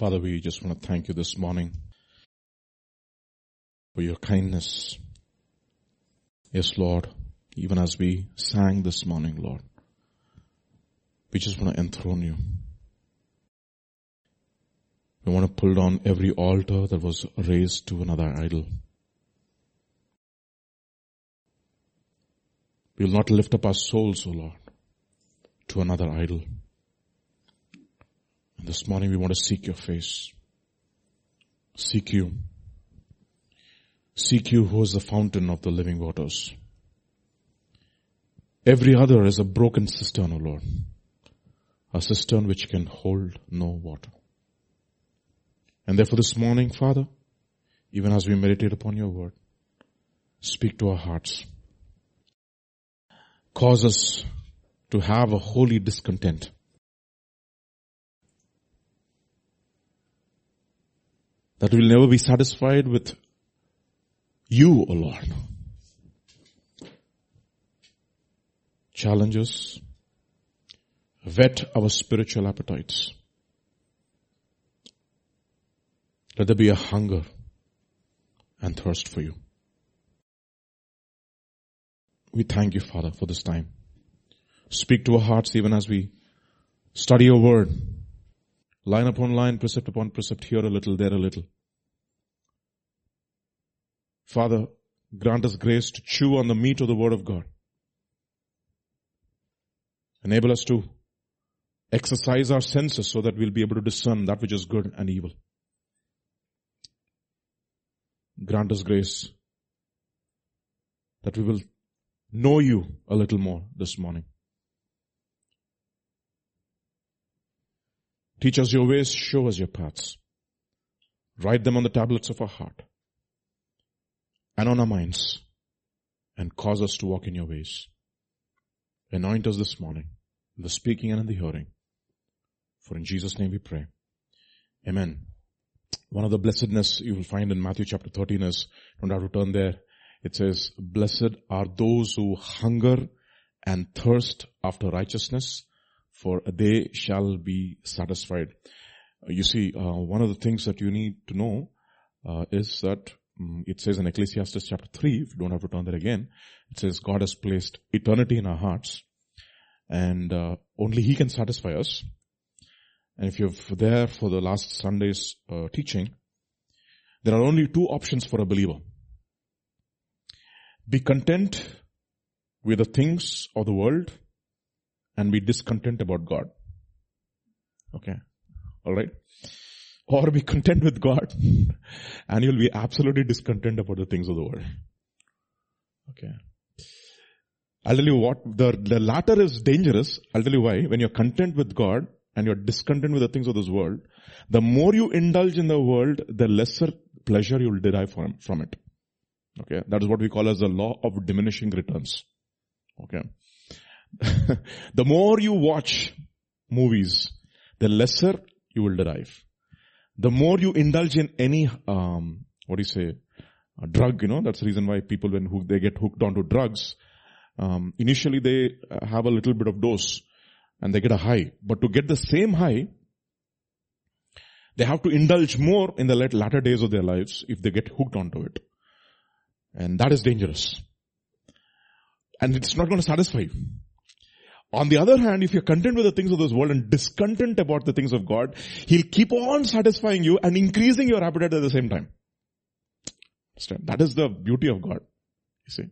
Father, we just want to thank you this morning for your kindness. Yes, Lord, even as we sang this morning, Lord, we just want to enthrone you. We want to pull down every altar that was raised to another idol. We will not lift up our souls, O Lord, to another idol. This morning we want to seek your face. Seek you. Seek you who is the fountain of the living waters. Every other is a broken cistern, O Lord. A cistern which can hold no water. And therefore this morning, Father, even as we meditate upon your word, speak to our hearts. Cause us to have a holy discontent that we'll never be satisfied with you, O Lord. Challenges, whet our spiritual appetites. Let there be a hunger and thirst for you. We thank you, Father, for this time. Speak to our hearts even as we study your word Line upon line, precept upon precept, here a little, there a little. Father, grant us grace to chew on the meat of the Word of God. Enable us to exercise our senses so that we'll be able to discern that which is good and evil. Grant us grace that we will know you a little more this morning. Teach us your ways, show us your paths. Write them on the tablets of our heart and on our minds and cause us to walk in your ways. Anoint us this morning in the speaking and in the hearing. For in Jesus' name we pray. Amen. One of the blessedness you will find in Matthew chapter 13 is, don't have to turn there. It says, blessed are those who hunger and thirst after righteousness, for they shall be satisfied. Uh, you see, uh, one of the things that you need to know uh, is that um, it says in Ecclesiastes chapter 3, if you don't have to turn there again, it says God has placed eternity in our hearts and uh, only He can satisfy us. And if you're there for the last Sunday's uh, teaching, there are only two options for a believer. Be content with the things of the world and be discontent about God. Okay. Alright. Or be content with God and you'll be absolutely discontent about the things of the world. Okay. I'll tell you what, the, the latter is dangerous. I'll tell you why. When you're content with God and you're discontent with the things of this world, the more you indulge in the world, the lesser pleasure you'll derive from, from it. Okay. That is what we call as the law of diminishing returns. Okay. the more you watch movies, the lesser you will derive. The more you indulge in any, um, what do you say, a drug, you know, that's the reason why people when they get hooked onto drugs, um, initially they have a little bit of dose and they get a high. But to get the same high, they have to indulge more in the latter days of their lives if they get hooked onto it. And that is dangerous. And it's not going to satisfy you. On the other hand, if you're content with the things of this world and discontent about the things of God, He'll keep on satisfying you and increasing your appetite at the same time. That is the beauty of God. You see.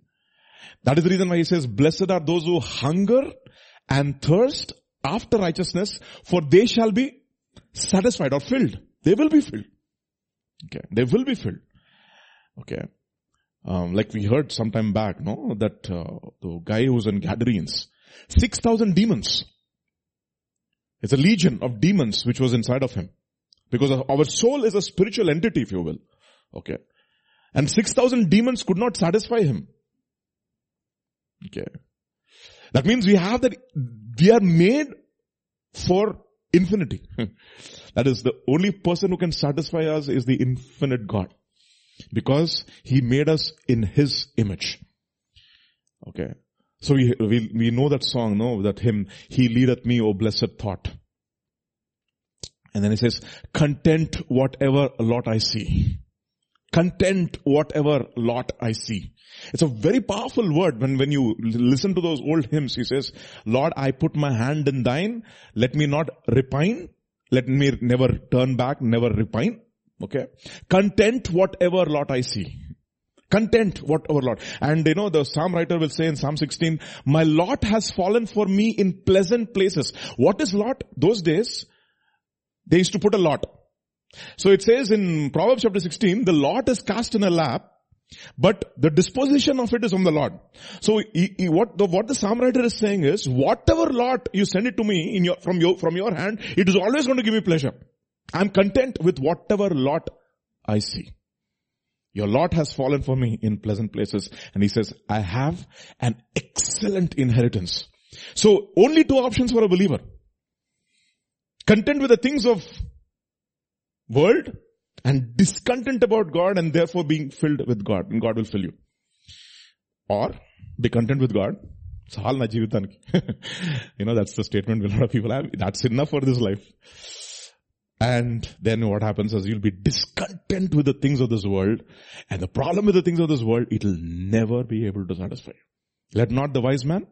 That is the reason why He says, blessed are those who hunger and thirst after righteousness, for they shall be satisfied or filled. They will be filled. Okay. They will be filled. Okay. Um, like we heard some time back, no, that uh, the guy who was in Gadarenes, 6,000 demons. It's a legion of demons which was inside of him. Because our soul is a spiritual entity, if you will. Okay. And 6,000 demons could not satisfy him. Okay. That means we have that, we are made for infinity. that is the only person who can satisfy us is the infinite God. Because He made us in His image. Okay. So we, we, we know that song, no, that hymn, He leadeth me, O blessed thought. And then he says, content whatever lot I see. Content whatever lot I see. It's a very powerful word when, when you listen to those old hymns. He says, Lord, I put my hand in thine. Let me not repine. Let me never turn back, never repine. Okay. Content whatever lot I see. Content whatever lot. And you know, the Psalm writer will say in Psalm 16, my lot has fallen for me in pleasant places. What is lot? Those days, they used to put a lot. So it says in Proverbs chapter 16, the lot is cast in a lap, but the disposition of it is from the Lord. So he, he, what the what the psalm writer is saying is, whatever lot you send it to me in your from your from your hand, it is always going to give me pleasure. I'm content with whatever lot I see. Your lot has fallen for me in pleasant places. And he says, I have an excellent inheritance. So only two options for a believer. Content with the things of world and discontent about God and therefore being filled with God and God will fill you. Or be content with God. you know, that's the statement a lot of people have. That's enough for this life. And then what happens is you'll be discontent with the things of this world. And the problem with the things of this world, it'll never be able to satisfy you. Let not the wise man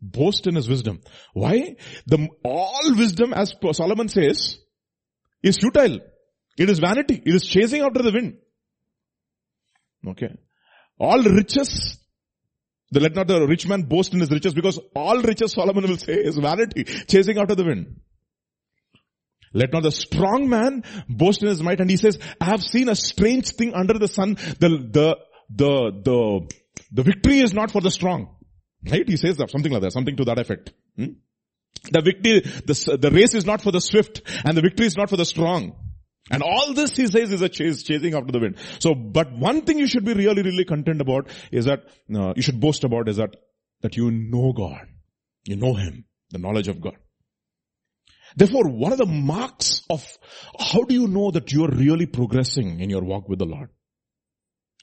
boast in his wisdom. Why? The, all wisdom, as Solomon says, is futile. It is vanity. It is chasing after the wind. Okay. All riches, let not the rich man boast in his riches because all riches Solomon will say is vanity, chasing after the wind. Let not the strong man boast in his might. And he says, I have seen a strange thing under the sun. The, the, the, the, the victory is not for the strong. Right? He says that, something like that, something to that effect. Hmm? The victory, the, the race is not for the swift and the victory is not for the strong. And all this he says is a chase, chasing after the wind. So, but one thing you should be really, really content about is that, uh, you should boast about is that, that you know God. You know Him. The knowledge of God. Therefore, one of the marks of how do you know that you are really progressing in your walk with the Lord?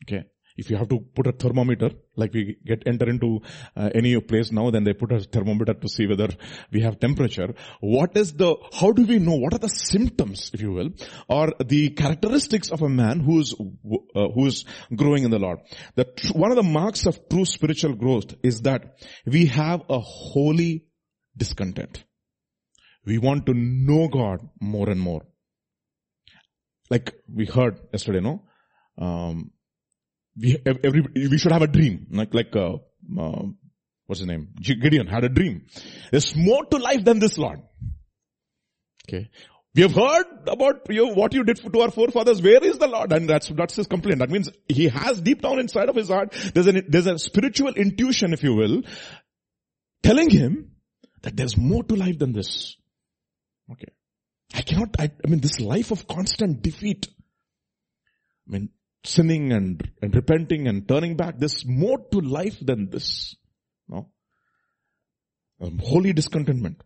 Okay. If you have to put a thermometer, like we get enter into uh, any place now, then they put a thermometer to see whether we have temperature. What is the, how do we know, what are the symptoms, if you will, or the characteristics of a man who's, uh, who's growing in the Lord? The, one of the marks of true spiritual growth is that we have a holy discontent. We want to know God more and more. Like we heard yesterday, no? Um, we, every, we should have a dream. Like, like, uh, uh, what's his name? Gideon had a dream. There's more to life than this, Lord. Okay. We have heard about you, what you did to our forefathers. Where is the Lord? And that's, that's his complaint. That means he has deep down inside of his heart, there's there's a spiritual intuition, if you will, telling him that there's more to life than this. Okay. I cannot, I, I mean, this life of constant defeat. I mean, sinning and, and repenting and turning back, there's more to life than this. No? Um, holy discontentment.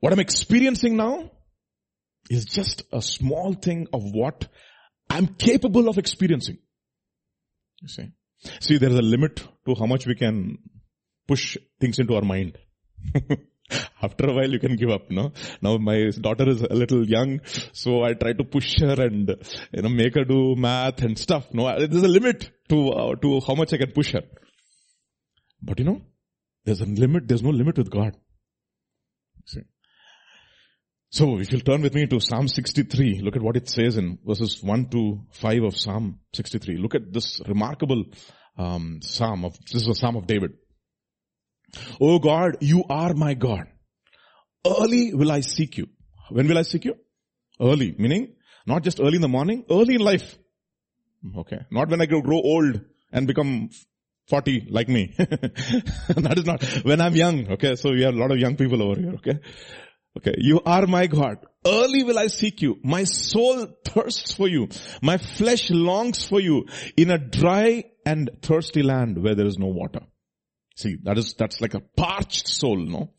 What I'm experiencing now is just a small thing of what I'm capable of experiencing. You see? See, there's a limit to how much we can push things into our mind. After a while you can give up, no? Now my daughter is a little young, so I try to push her and, you know, make her do math and stuff. No, there's a limit to, uh, to how much I can push her. But you know, there's a limit, there's no limit with God. See? So if you'll turn with me to Psalm 63, look at what it says in verses 1 to 5 of Psalm 63. Look at this remarkable um, psalm of, this is a psalm of David. Oh God, you are my God. Early will I seek you. When will I seek you? Early, meaning not just early in the morning, early in life. Hmm, okay. Not when I grow old and become 40 like me. that is not when I'm young. Okay. So we have a lot of young people over here. Okay. Okay. You are my God. Early will I seek you. My soul thirsts for you. My flesh longs for you in a dry and thirsty land where there is no water. See, that is, that's like a parched soul, no?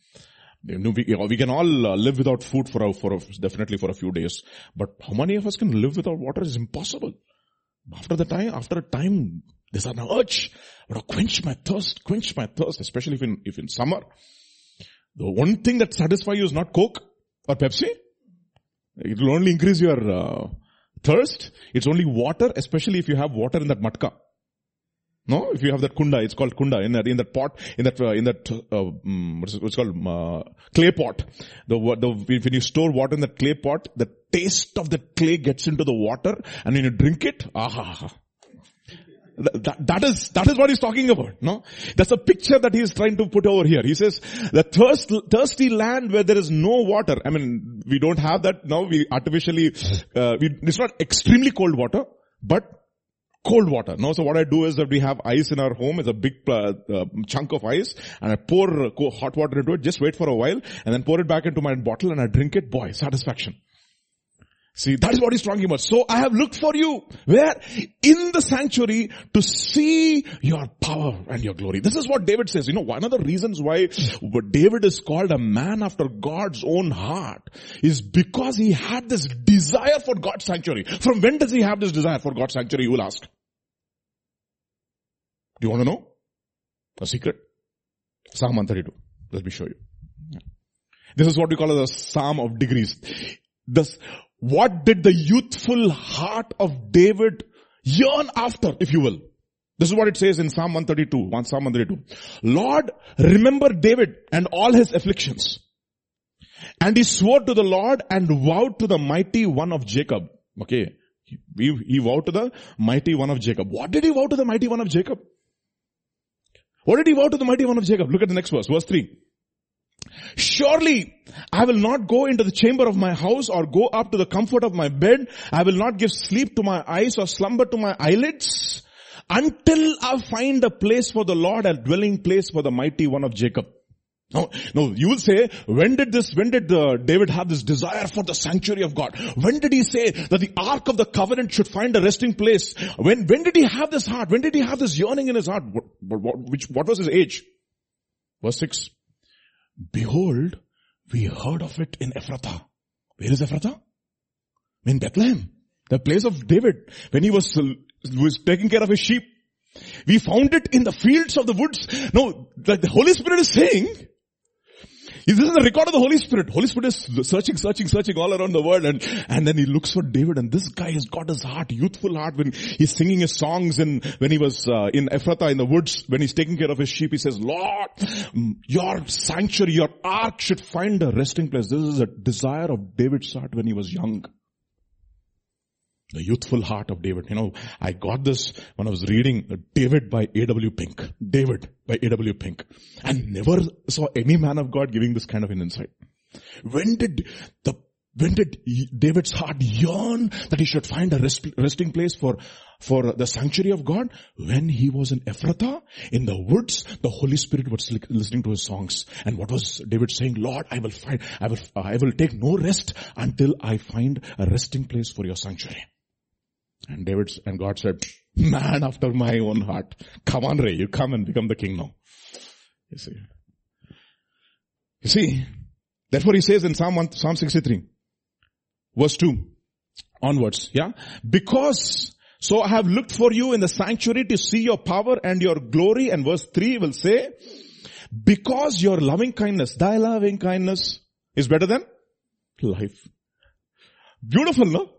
We, can all uh, live without food for a, for a, definitely for a few days. But how many of us can live without water is impossible. After the time, after a time, there's an urge. to quench my thirst, quench my thirst, especially if in, if in summer. The one thing that satisfies you is not coke. or Pepsi. It will only increase your uh, thirst. It's only water, especially if you have water in that matka. No, if you have that kunda, it's called kunda in that in that pot in that uh, in that uh, um, what's, it, called uh, clay pot. The the when you store water in that clay pot, the taste of the clay gets into the water, and when you drink it, aha. That, that is, that is what he's talking about, no? That's a picture that he's trying to put over here. He says, the thirst, thirsty land where there is no water. I mean, we don't have that now. We artificially, uh, we, it's not extremely cold water, but cold water. No, so what I do is that we have ice in our home. It's a big uh, uh, chunk of ice, and I pour hot water into it. Just wait for a while, and then pour it back into my bottle, and I drink it. Boy, satisfaction. See, that is what he's talking about. So I have looked for you. Where? In the sanctuary to see your power and your glory. This is what David says. You know, one of the reasons why David is called a man after God's own heart is because he had this desire for God's sanctuary. From when does he have this desire for God's sanctuary, you will ask? Do you want to know? A secret? Psalm 132. Let me show you. This is what we call as a psalm of degrees. This, what did the youthful heart of David yearn after, if you will? This is what it says in Psalm 132, Psalm 132. Lord, remember David and all his afflictions. And he swore to the Lord and vowed to the mighty one of Jacob. Okay. He, he vowed to the mighty one of Jacob. What did he vow to the mighty one of Jacob? What did he vow to the mighty one of Jacob? Look at the next verse, verse 3. Surely I will not go into the chamber of my house or go up to the comfort of my bed. I will not give sleep to my eyes or slumber to my eyelids until I find a place for the Lord, a dwelling place for the mighty one of Jacob. No, no, you will say, when did this, when did uh, David have this desire for the sanctuary of God? When did he say that the ark of the covenant should find a resting place? When, when did he have this heart? When did he have this yearning in his heart? What, what, which, what was his age? Verse 6. Behold, we heard of it in Ephrathah. Where is Ephrathah? In Bethlehem. The place of David. When he was, was taking care of his sheep. We found it in the fields of the woods. No, like the Holy Spirit is saying, this is the record of the Holy Spirit. Holy Spirit is searching, searching, searching all around the world and, and then he looks for David and this guy has got his heart, youthful heart when he's singing his songs and when he was uh, in Ephrathah in the woods, when he's taking care of his sheep, he says, Lord, your sanctuary, your ark should find a resting place. This is a desire of David's heart when he was young. The youthful heart of David. You know, I got this when I was reading David by A.W. Pink. David by A.W. Pink. And never saw any man of God giving this kind of an insight. When did the when did David's heart yearn that he should find a rest, resting place for, for the sanctuary of God? When he was in Ephrathah, in the woods, the Holy Spirit was listening to his songs. And what was David saying? Lord, I will find, I will, I will take no rest until I find a resting place for your sanctuary. And David and God said, man after my own heart. Come on Ray, you come and become the king now. You see. You see, what he says in Psalm 1, Psalm 63. Verse 2 onwards. Yeah. Because so I have looked for you in the sanctuary to see your power and your glory. And verse 3 will say, because your loving kindness, thy loving kindness is better than life. Beautiful, no?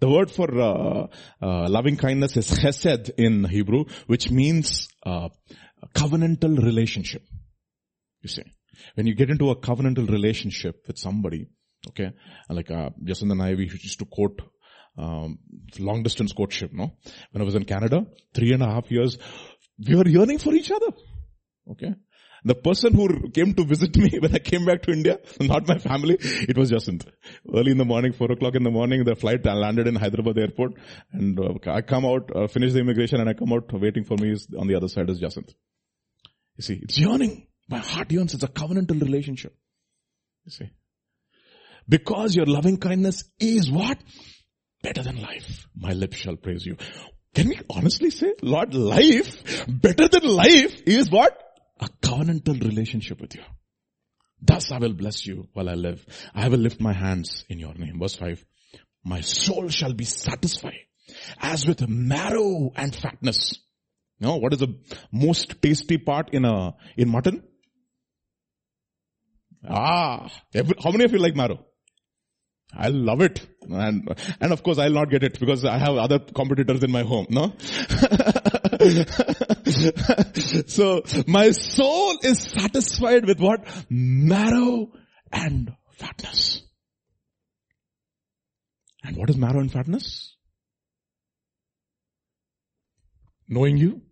The word for uh, uh, loving kindness is chesed in Hebrew, which means uh, covenantal relationship. You see, when you get into a covenantal relationship with somebody, okay, like uh, Jacinth and I, we used to quote um, long distance courtship. No, when I was in Canada, three and a half years, we were yearning for each other. Okay, the person who came to visit me when I came back to India, not my family, it was Jacinth. Early in the morning, 4 o'clock in the morning, the flight landed in Hyderabad airport and uh, I come out, uh, finish the immigration and I come out waiting for me is, on the other side is Jacinth. You see, it's yearning. My heart yearns. It's a covenantal relationship. You see. Because your loving kindness is what? Better than life. My lips shall praise you. Can we honestly say, Lord, life, better than life is what? Covenantal relationship with you. Thus I will bless you while I live. I will lift my hands in your name. Verse 5. My soul shall be satisfied as with marrow and fatness. You know, what is the most tasty part in a, in mutton? Ah, every, how many of you like marrow? I love it. And, and of course I'll not get it because I have other competitors in my home, no? so my soul is satisfied with what? Marrow and fatness. And what is marrow and fatness? Knowing you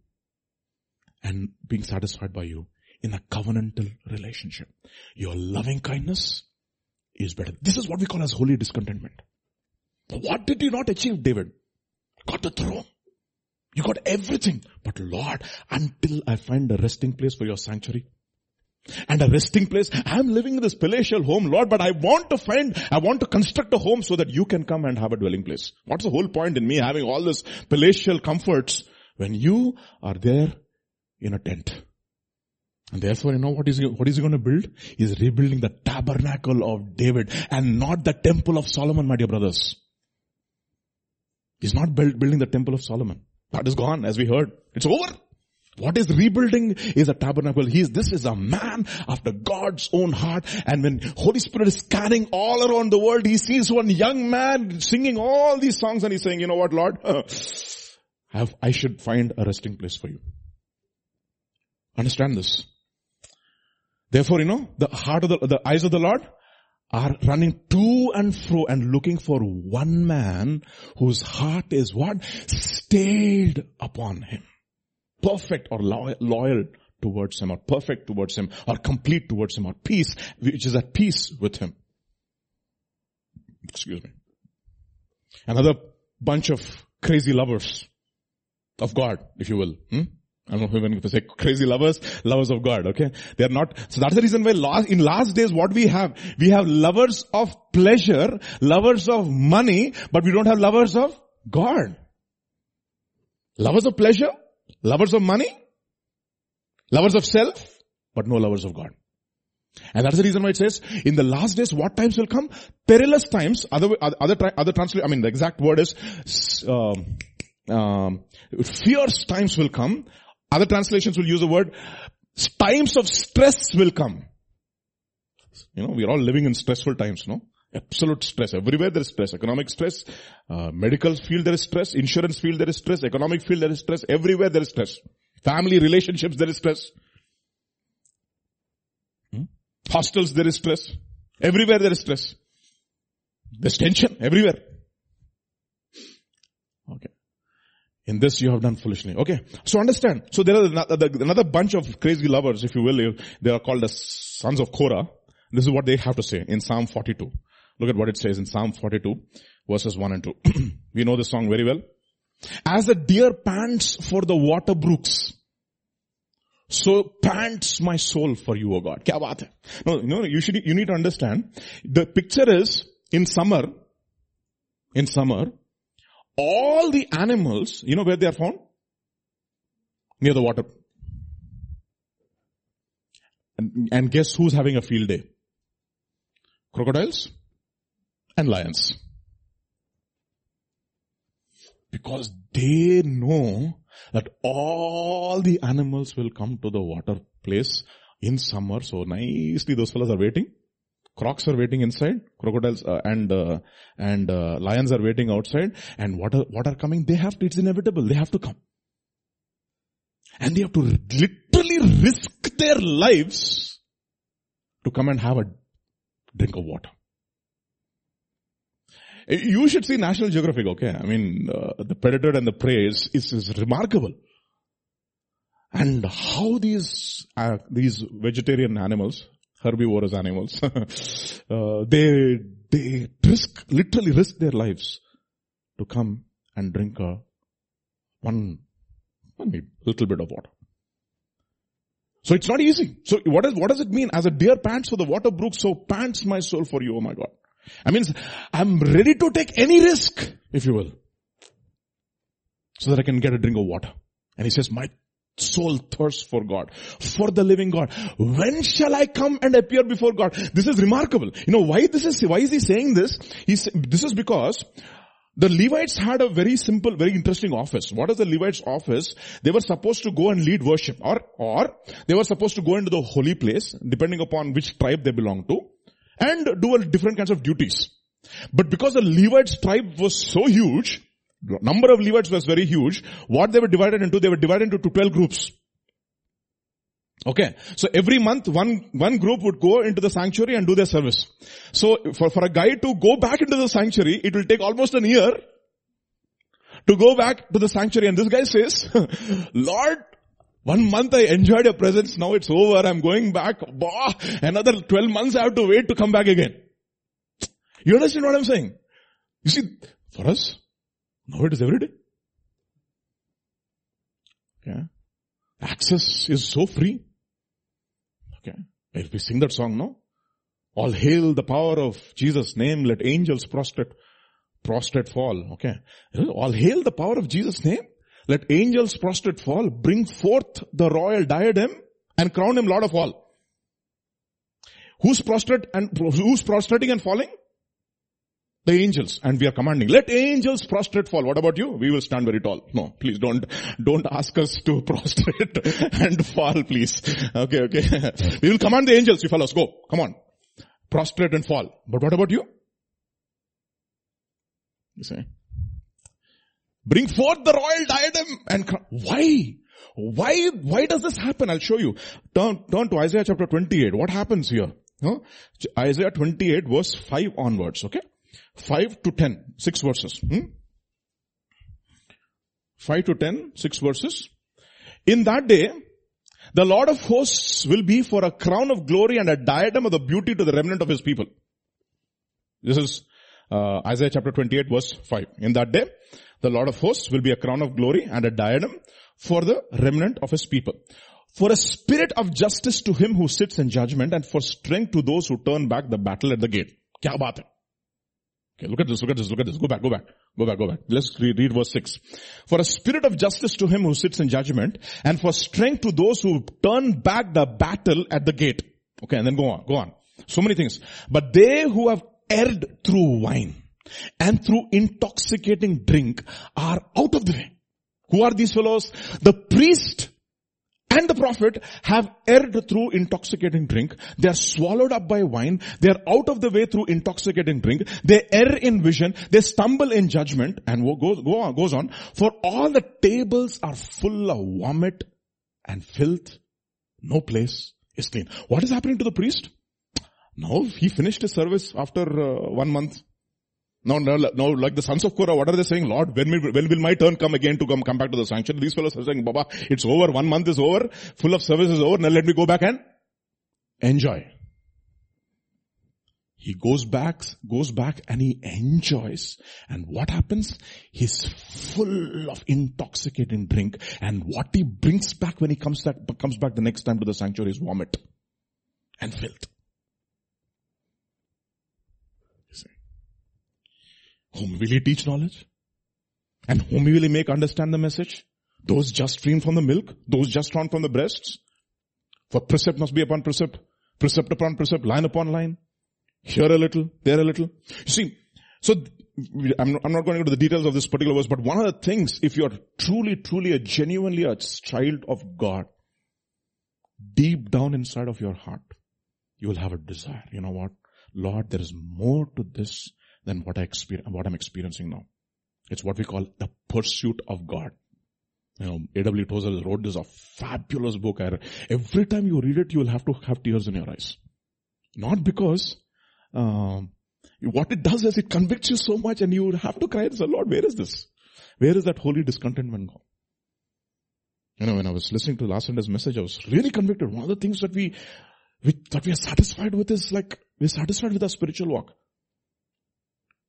and being satisfied by you in a covenantal relationship. Your loving kindness is better. This is what we call as holy discontentment. What did you not achieve, David? Got the throne. You got everything. But Lord, until I find a resting place for your sanctuary, and a resting place. I'm living in this palatial home, Lord, but I want to find, I want to construct a home so that you can come and have a dwelling place. What's the whole point in me having all this palatial comforts when you are there in a tent? And therefore, you know what is he, what is he going to build? He's rebuilding the tabernacle of David and not the temple of Solomon, my dear brothers. He's not build, building the temple of Solomon. That is gone, as we heard. It's over. What is rebuilding is a tabernacle. He is, this is a man after God's own heart. And when Holy Spirit is scanning all around the world, he sees one young man singing all these songs and he's saying, you know what, Lord? I, should find a resting place for you. Understand this. Therefore, you know, the heart of the, the eyes of the Lord are running to and fro and looking for one man whose heart is what? Stayed upon him. Perfect or loyal, towards him or perfect towards him or complete towards him or peace, which is at peace with him. Excuse me. Another bunch of crazy lovers of God, if you will. Hmm? I don't know if to say crazy lovers, lovers of God, okay? They are not, so that's the reason why last, in last days what we have, we have lovers of pleasure, lovers of money, but we don't have lovers of God. Lovers of pleasure, lovers of money, lovers of self, but no lovers of God. And that's the reason why it says, in the last days, what times will come? Perilous times, other, other, other translate, I mean, the exact word is, um, um, fierce times will come, other translations will use the word, times of stress will come. You know, we are all living in stressful times, no? Absolute stress. Everywhere there is stress. Economic stress, uh, medical field there is stress, insurance field there is stress, economic field there is stress, everywhere there is stress. Family relationships there is stress. Hmm? Hostels there is stress. Everywhere there is stress. There's tension everywhere. Okay. In this you have done foolishly. Okay. So understand. So there are another bunch of crazy lovers, if you will. They are called the sons of Korah. This is what they have to say in Psalm 42. Look at what it says in Psalm 42 verses 1 and 2. we know this song very well. As the deer pants for the water brooks, so pants my soul for you, O God. Kya baat hai? No, no, you should, you need to understand. The picture is in summer, in summer, all the animals, you know where they are found? Near the water. And, and guess who's having a field day? Crocodiles and lions. Because they know that all the animals will come to the water place in summer. So nicely those fellows are waiting. Crocs are waiting inside, crocodiles uh, and uh, and uh, lions are waiting outside. And what are what are coming? They have to. It's inevitable. They have to come, and they have to literally risk their lives to come and have a drink of water. You should see National Geographic, okay? I mean, uh, the predator and the prey is, is, is remarkable. And how these, uh, these vegetarian animals, herbivorous animals, uh, they, they risk, literally risk their lives to come and drink a one, one little bit of water. So it's not easy. So what is, what does it mean? As a deer pants for the water brook, so pants my soul for you, oh my God. I mean, I'm ready to take any risk, if you will, so that I can get a drink of water. And he says, my soul thirsts for God, for the living God. When shall I come and appear before God? This is remarkable. You know why this is, why is he saying this? He's, this is because the Levites had a very simple, very interesting office. What is the Levites office? They were supposed to go and lead worship or, or they were supposed to go into the holy place, depending upon which tribe they belong to and do different kinds of duties. But because the Levites tribe was so huge, number of Levites was very huge, what they were divided into, they were divided into 12 groups. Okay. So every month one, one group would go into the sanctuary and do their service. So for, for a guy to go back into the sanctuary, it will take almost an year to go back to the sanctuary. And this guy says, Lord, one month I enjoyed your presence. Now it's over. I'm going back. Bah, another 12 months I have to wait to come back again. You understand what I'm saying? You see, for us, now it is every day. Okay. Access is so free. Okay. If we sing that song, no? All hail the power of Jesus' name, let angels prostrate, prostrate fall. Okay. All hail the power of Jesus' name, let angels prostrate fall, bring forth the royal diadem and crown him Lord of all. Who's prostrate and, who's prostrating and falling? The angels. And we are commanding, let angels prostrate fall. What about you? We will stand very tall. No, please don't, don't ask us to prostrate and fall, please. Okay, okay. we will command the angels, you fellows, go. Come on. Prostrate and fall. But what about you? You say, bring forth the royal diadem and why? Why, why does this happen? I'll show you. Turn, turn to Isaiah chapter 28. What happens here? Huh? Isaiah 28 verse 5 onwards, okay? 5 to 10, 6 verses. Hmm? 5 to 10, 6 verses. In that day, the Lord of hosts will be for a crown of glory and a diadem of the beauty to the remnant of his people. This is uh, Isaiah chapter 28 verse 5. In that day, the Lord of hosts will be a crown of glory and a diadem for the remnant of his people. For a spirit of justice to him who sits in judgment and for strength to those who turn back the battle at the gate. Kya baat hai? Okay, look at this, look at this, look at this. Go back, go back, go back, go back. Let's read, read verse 6. For a spirit of justice to him who sits in judgment and for strength to those who turn back the battle at the gate. Okay, and then go on, go on. So many things. But they who have erred through wine and through intoxicating drink are out of the way. Who are these fellows? The priest and the prophet have erred through intoxicating drink. They are swallowed up by wine. They are out of the way through intoxicating drink. They err in vision. They stumble in judgment and goes, go on, goes on. For all the tables are full of vomit and filth. No place is clean. What is happening to the priest? Now he finished his service after uh, one month. Now, now, now, like the sons of Korah, what are they saying? Lord, when will, when will my turn come again to come, come back to the sanctuary? These fellows are saying, Baba, it's over, one month is over, full of service is over, now let me go back and enjoy. He goes back, goes back and he enjoys. And what happens? He's full of intoxicating drink. And what he brings back when he comes back, comes back the next time to the sanctuary is vomit and filth. Whom will he teach knowledge? And whom will he make understand the message? Those just streamed from the milk, those just drawn from the breasts. For precept must be upon precept, precept upon precept, line upon line. Here a little, there a little. You see, so I'm, I'm not going to go to the details of this particular verse, but one of the things, if you're truly, truly a genuinely a child of God, deep down inside of your heart, you will have a desire. You know what? Lord, there is more to this than what I experience, what I'm experiencing now. It's what we call the pursuit of God. You know, A.W. Tozer wrote this a fabulous book. Every time you read it, you will have to have tears in your eyes. Not because, um, what it does is it convicts you so much and you have to cry and say, Lord, where is this? Where is that holy discontentment gone? You know, when I was listening to last Sunday's message, I was really convicted. One of the things that we, we, that we are satisfied with is like, we're satisfied with our spiritual walk.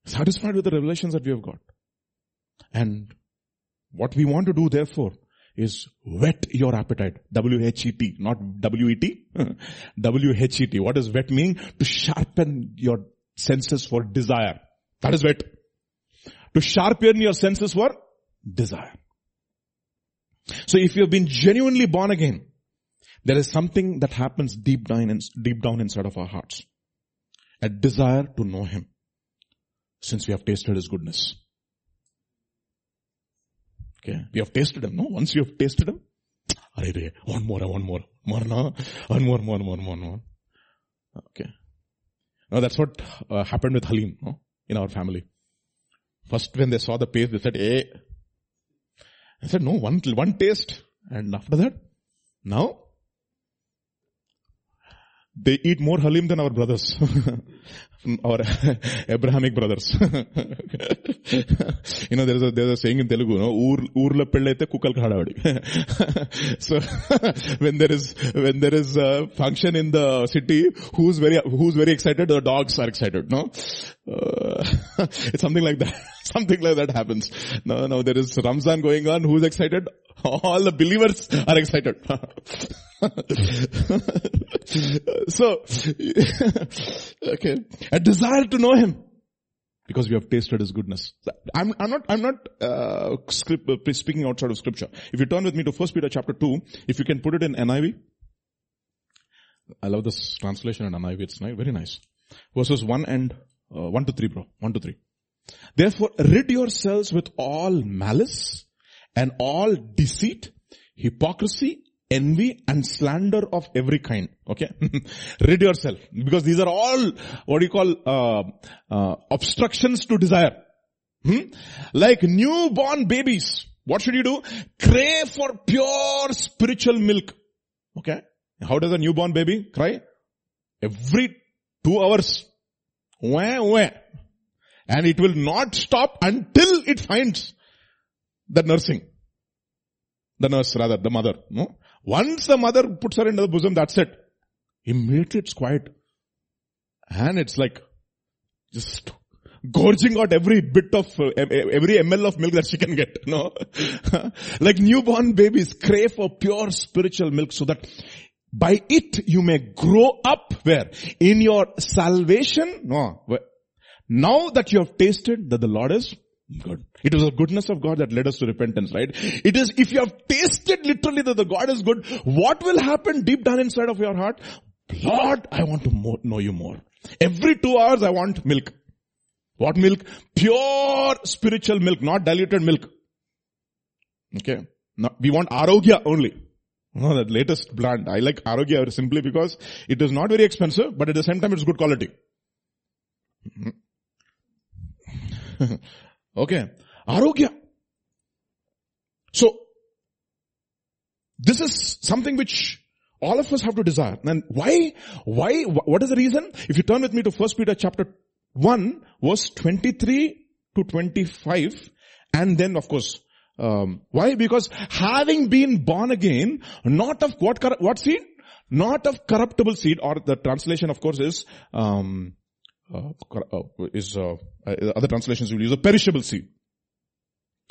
Satisfied with the revelations that we have got. And what we want to do therefore is whet your appetite. W-H-E-T, not W-E-T. W-H-E-T. What does whet mean? To sharpen your senses for desire. That is whet. To sharpen your senses for desire. So if you have been genuinely born again, there is something that happens deep down, in, deep down inside of our hearts. A desire to know Him since we have tasted His goodness. Okay, we have tasted Him. No, once you have tasted Him, one more, one more, more, no, one more, more, more, more, more. Okay. Now that's what uh, happened with Halim. No? in our family. First when they saw the paste, they said, eh. I said, no, one, one taste. And after that, now, they eat more halim than our brothers. our Abrahamic brothers. you know, there's a, there's a saying in Telugu, no? Ur, urla so, when there is, when there is a function in the city, who's very, who's very excited? The dogs are excited, no? Uh, it's something like that. something like that happens. No, no, there is Ramzan going on. Who's excited? All the believers are excited. so, okay, a desire to know Him because we have tasted His goodness. I'm, I'm not, I'm not uh, script, uh, speaking outside of Scripture. If you turn with me to First Peter chapter two, if you can put it in NIV. I love this translation in NIV. It's nice, very nice. Verses one and uh, one to three, bro. One to three. Therefore, rid yourselves with all malice and all deceit, hypocrisy, envy and slander of every kind. Okay. rid yourself because these are all what you call, uh, uh, obstructions to desire. Hmm? Like newborn babies. What should you do? Crave for pure spiritual milk. Okay. How does a newborn baby cry? Every two hours. Wah, wah. And it will not stop until it finds the nursing. The nurse rather, the mother. No? Once the mother puts her into the bosom, that's it. Immediately it's quiet. And it's like, just gorging out every bit of, uh, every ml of milk that she can get, no? like newborn babies crave for pure spiritual milk so that by it you may grow up where? In your salvation? No. Now that you have tasted that the Lord is good. It was the goodness of God that led us to repentance, right? It is, if you have tasted literally that the God is good, what will happen deep down inside of your heart? Lord, I want to know you more. Every two hours I want milk. What milk? Pure spiritual milk, not diluted milk. Okay. No, we want arogya only. No, that latest brand. I like arogya simply because it is not very expensive, but at the same time it's good quality. Mm-hmm. okay. Arogya. So, this is something which all of us have to desire. And why, why, what is the reason? If you turn with me to 1 Peter chapter 1, verse 23 to 25, and then of course, um, why? Because having been born again, not of what, what seed? Not of corruptible seed, or the translation of course is, um, uh, is, uh, uh, other translations will use a perishable seed.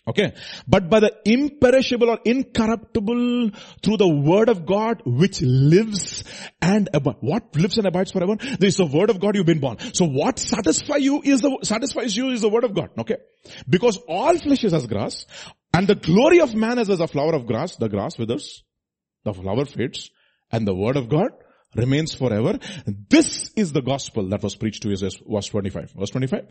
Okay. But by the imperishable or incorruptible through the word of God which lives and abides. What lives and abides forever? There is the word of God you've been born. So what satisfy you is the, satisfies you is the word of God. Okay. Because all flesh is as grass and the glory of man is as a flower of grass. The grass withers. The flower fades and the word of God remains forever. This is the gospel that was preached to you, verse 25. Verse 25.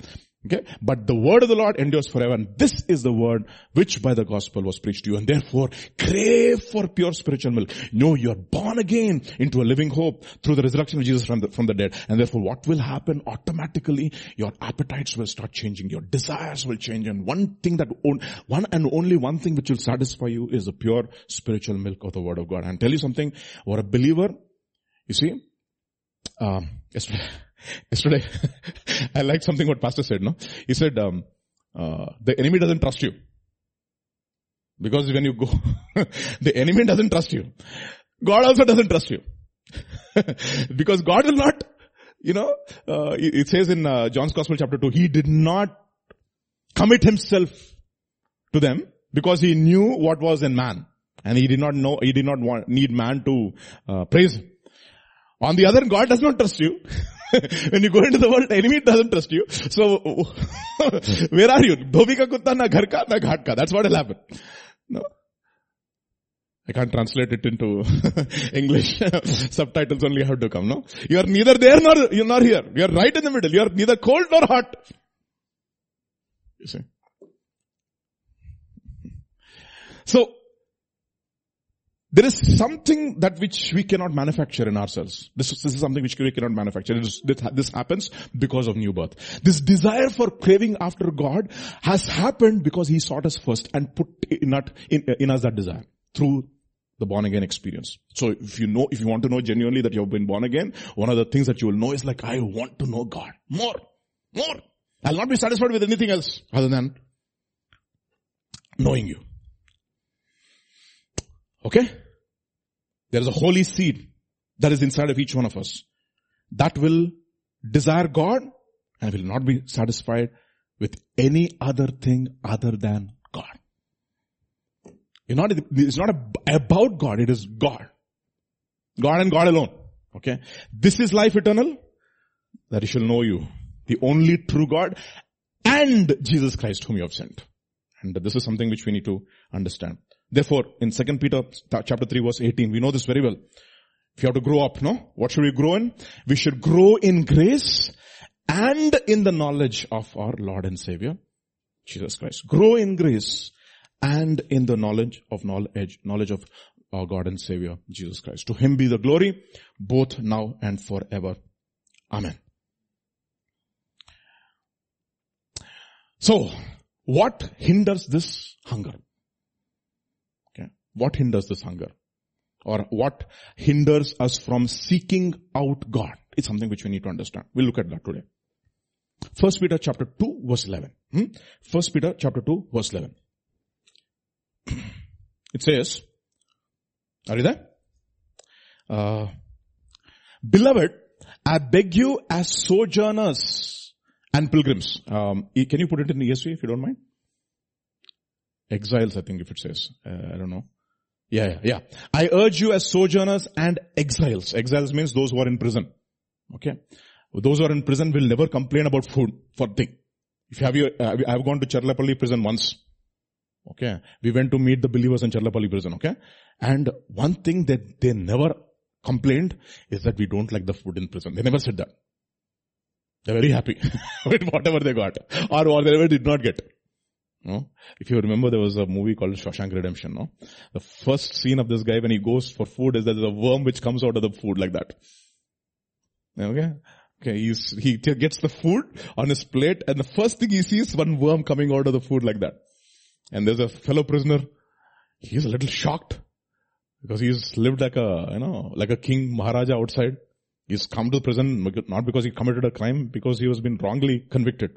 Okay. But the word of the Lord endures forever and this is the word which by the gospel was preached to you and therefore crave for pure spiritual milk. No, you're born again into a living hope through the resurrection of Jesus from the, from the dead and therefore what will happen automatically? Your appetites will start changing. Your desires will change and one thing that, one and only one thing which will satisfy you is the pure spiritual milk of the word of God. And tell you something, for a believer, you see, um, yesterday, yesterday I liked something what pastor said, no? He said, um, uh, the enemy doesn't trust you. Because when you go, the enemy doesn't trust you. God also doesn't trust you. because God will not, you know, uh, it, says in uh, John's Gospel chapter 2, he did not commit himself to them because he knew what was in man. And he did not know, he did not want, need man to uh, praise him. On the other, God does not trust you. when you go into the world, enemy doesn't trust you. So, where are you? Dhobi ka kutta na ghar ka na ghat ka. That's what will happen. No. I can't translate it into English. Subtitles only have to come, no? You are neither there nor, you're not here. You are right in the middle. You are neither cold nor hot. You see? So, there is something that which we cannot manufacture in ourselves. This, is- this is something which we cannot manufacture. This, happens because of new birth. This desire for craving after God has happened because He sought us first and put in, in, in us that desire through the born again experience. So if you know, if you want to know genuinely that you have been born again, one of the things that you will know is like, I want to know God more, more. I'll not be satisfied with anything else other than knowing you. Okay? There is a holy seed that is inside of each one of us that will desire God and will not be satisfied with any other thing other than God. It's not, it's not about God, it is God. God and God alone. Okay? This is life eternal, that he shall know you, the only true God and Jesus Christ whom you have sent. And this is something which we need to understand. Therefore, in 2 Peter chapter 3 verse 18, we know this very well. If you have to grow up, no? What should we grow in? We should grow in grace and in the knowledge of our Lord and Savior, Jesus Christ. Grow in grace and in the knowledge of knowledge, knowledge of our God and Savior, Jesus Christ. To Him be the glory, both now and forever. Amen. So, what hinders this hunger? What hinders this hunger? Or what hinders us from seeking out God? It's something which we need to understand. We'll look at that today. First Peter chapter 2 verse 11. Hmm? First Peter chapter 2 verse 11. It says, are you there? Uh, Beloved, I beg you as sojourners and pilgrims. Um, can you put it in the ESV if you don't mind? Exiles, I think if it says. Uh, I don't know. Yeah, yeah, yeah. I urge you as sojourners and exiles. Exiles means those who are in prison. Okay. Those who are in prison will never complain about food for thing. If you have your, uh, I've gone to Charlapalli prison once. Okay. We went to meet the believers in Charlapalli prison. Okay. And one thing that they never complained is that we don't like the food in prison. They never said that. They're very happy with whatever they got or whatever they did not get. No? If you remember, there was a movie called Shawshank Redemption. No, the first scene of this guy when he goes for food is that there's a worm which comes out of the food like that. Okay, okay, he's, he gets the food on his plate, and the first thing he sees one worm coming out of the food like that. And there's a fellow prisoner. He's a little shocked because he's lived like a you know like a king Maharaja outside. He's come to prison not because he committed a crime, because he was been wrongly convicted.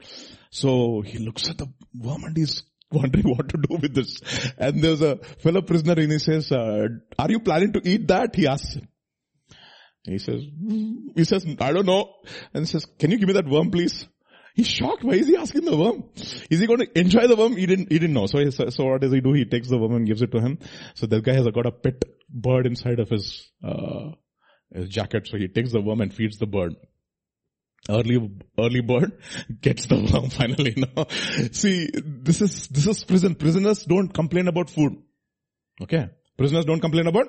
So he looks at the worm and he's wondering what to do with this. And there's a fellow prisoner and he says, uh, are you planning to eat that? He asks. He says, he says, I don't know. And he says, can you give me that worm please? He's shocked. Why is he asking the worm? Is he going to enjoy the worm? He didn't, he didn't know. So, he, so what does he do? He takes the worm and gives it to him. So that guy has got a pet bird inside of his, uh, his jacket. So he takes the worm and feeds the bird. Early, early bird gets the worm finally. No, see, this is, this is prison. Prisoners don't complain about food. Okay. Prisoners don't complain about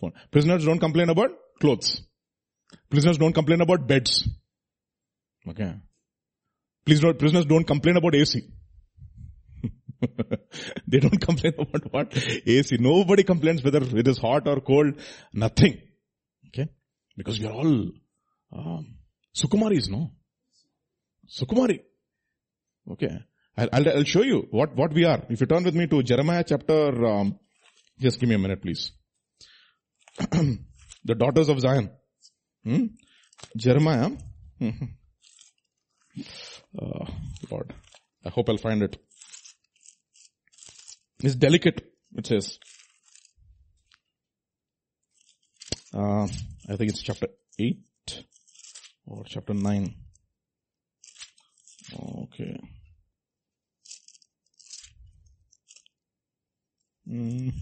food. Prisoners don't complain about clothes. Prisoners don't complain about beds. Okay. Please don't, prisoners don't complain about AC. they don't complain about what? AC. Nobody complains whether it is hot or cold. Nothing. Okay. Because we are all, um, Sukumaris, no? Sukumari. Okay. I'll, I'll, I'll, show you what, what we are. If you turn with me to Jeremiah chapter, um, just give me a minute please. the daughters of Zion. Hmm? Jeremiah. uh, Lord. I hope I'll find it. It's delicate, it says. Uh, I think it's chapter 8 or chapter 9. Okay. Mm.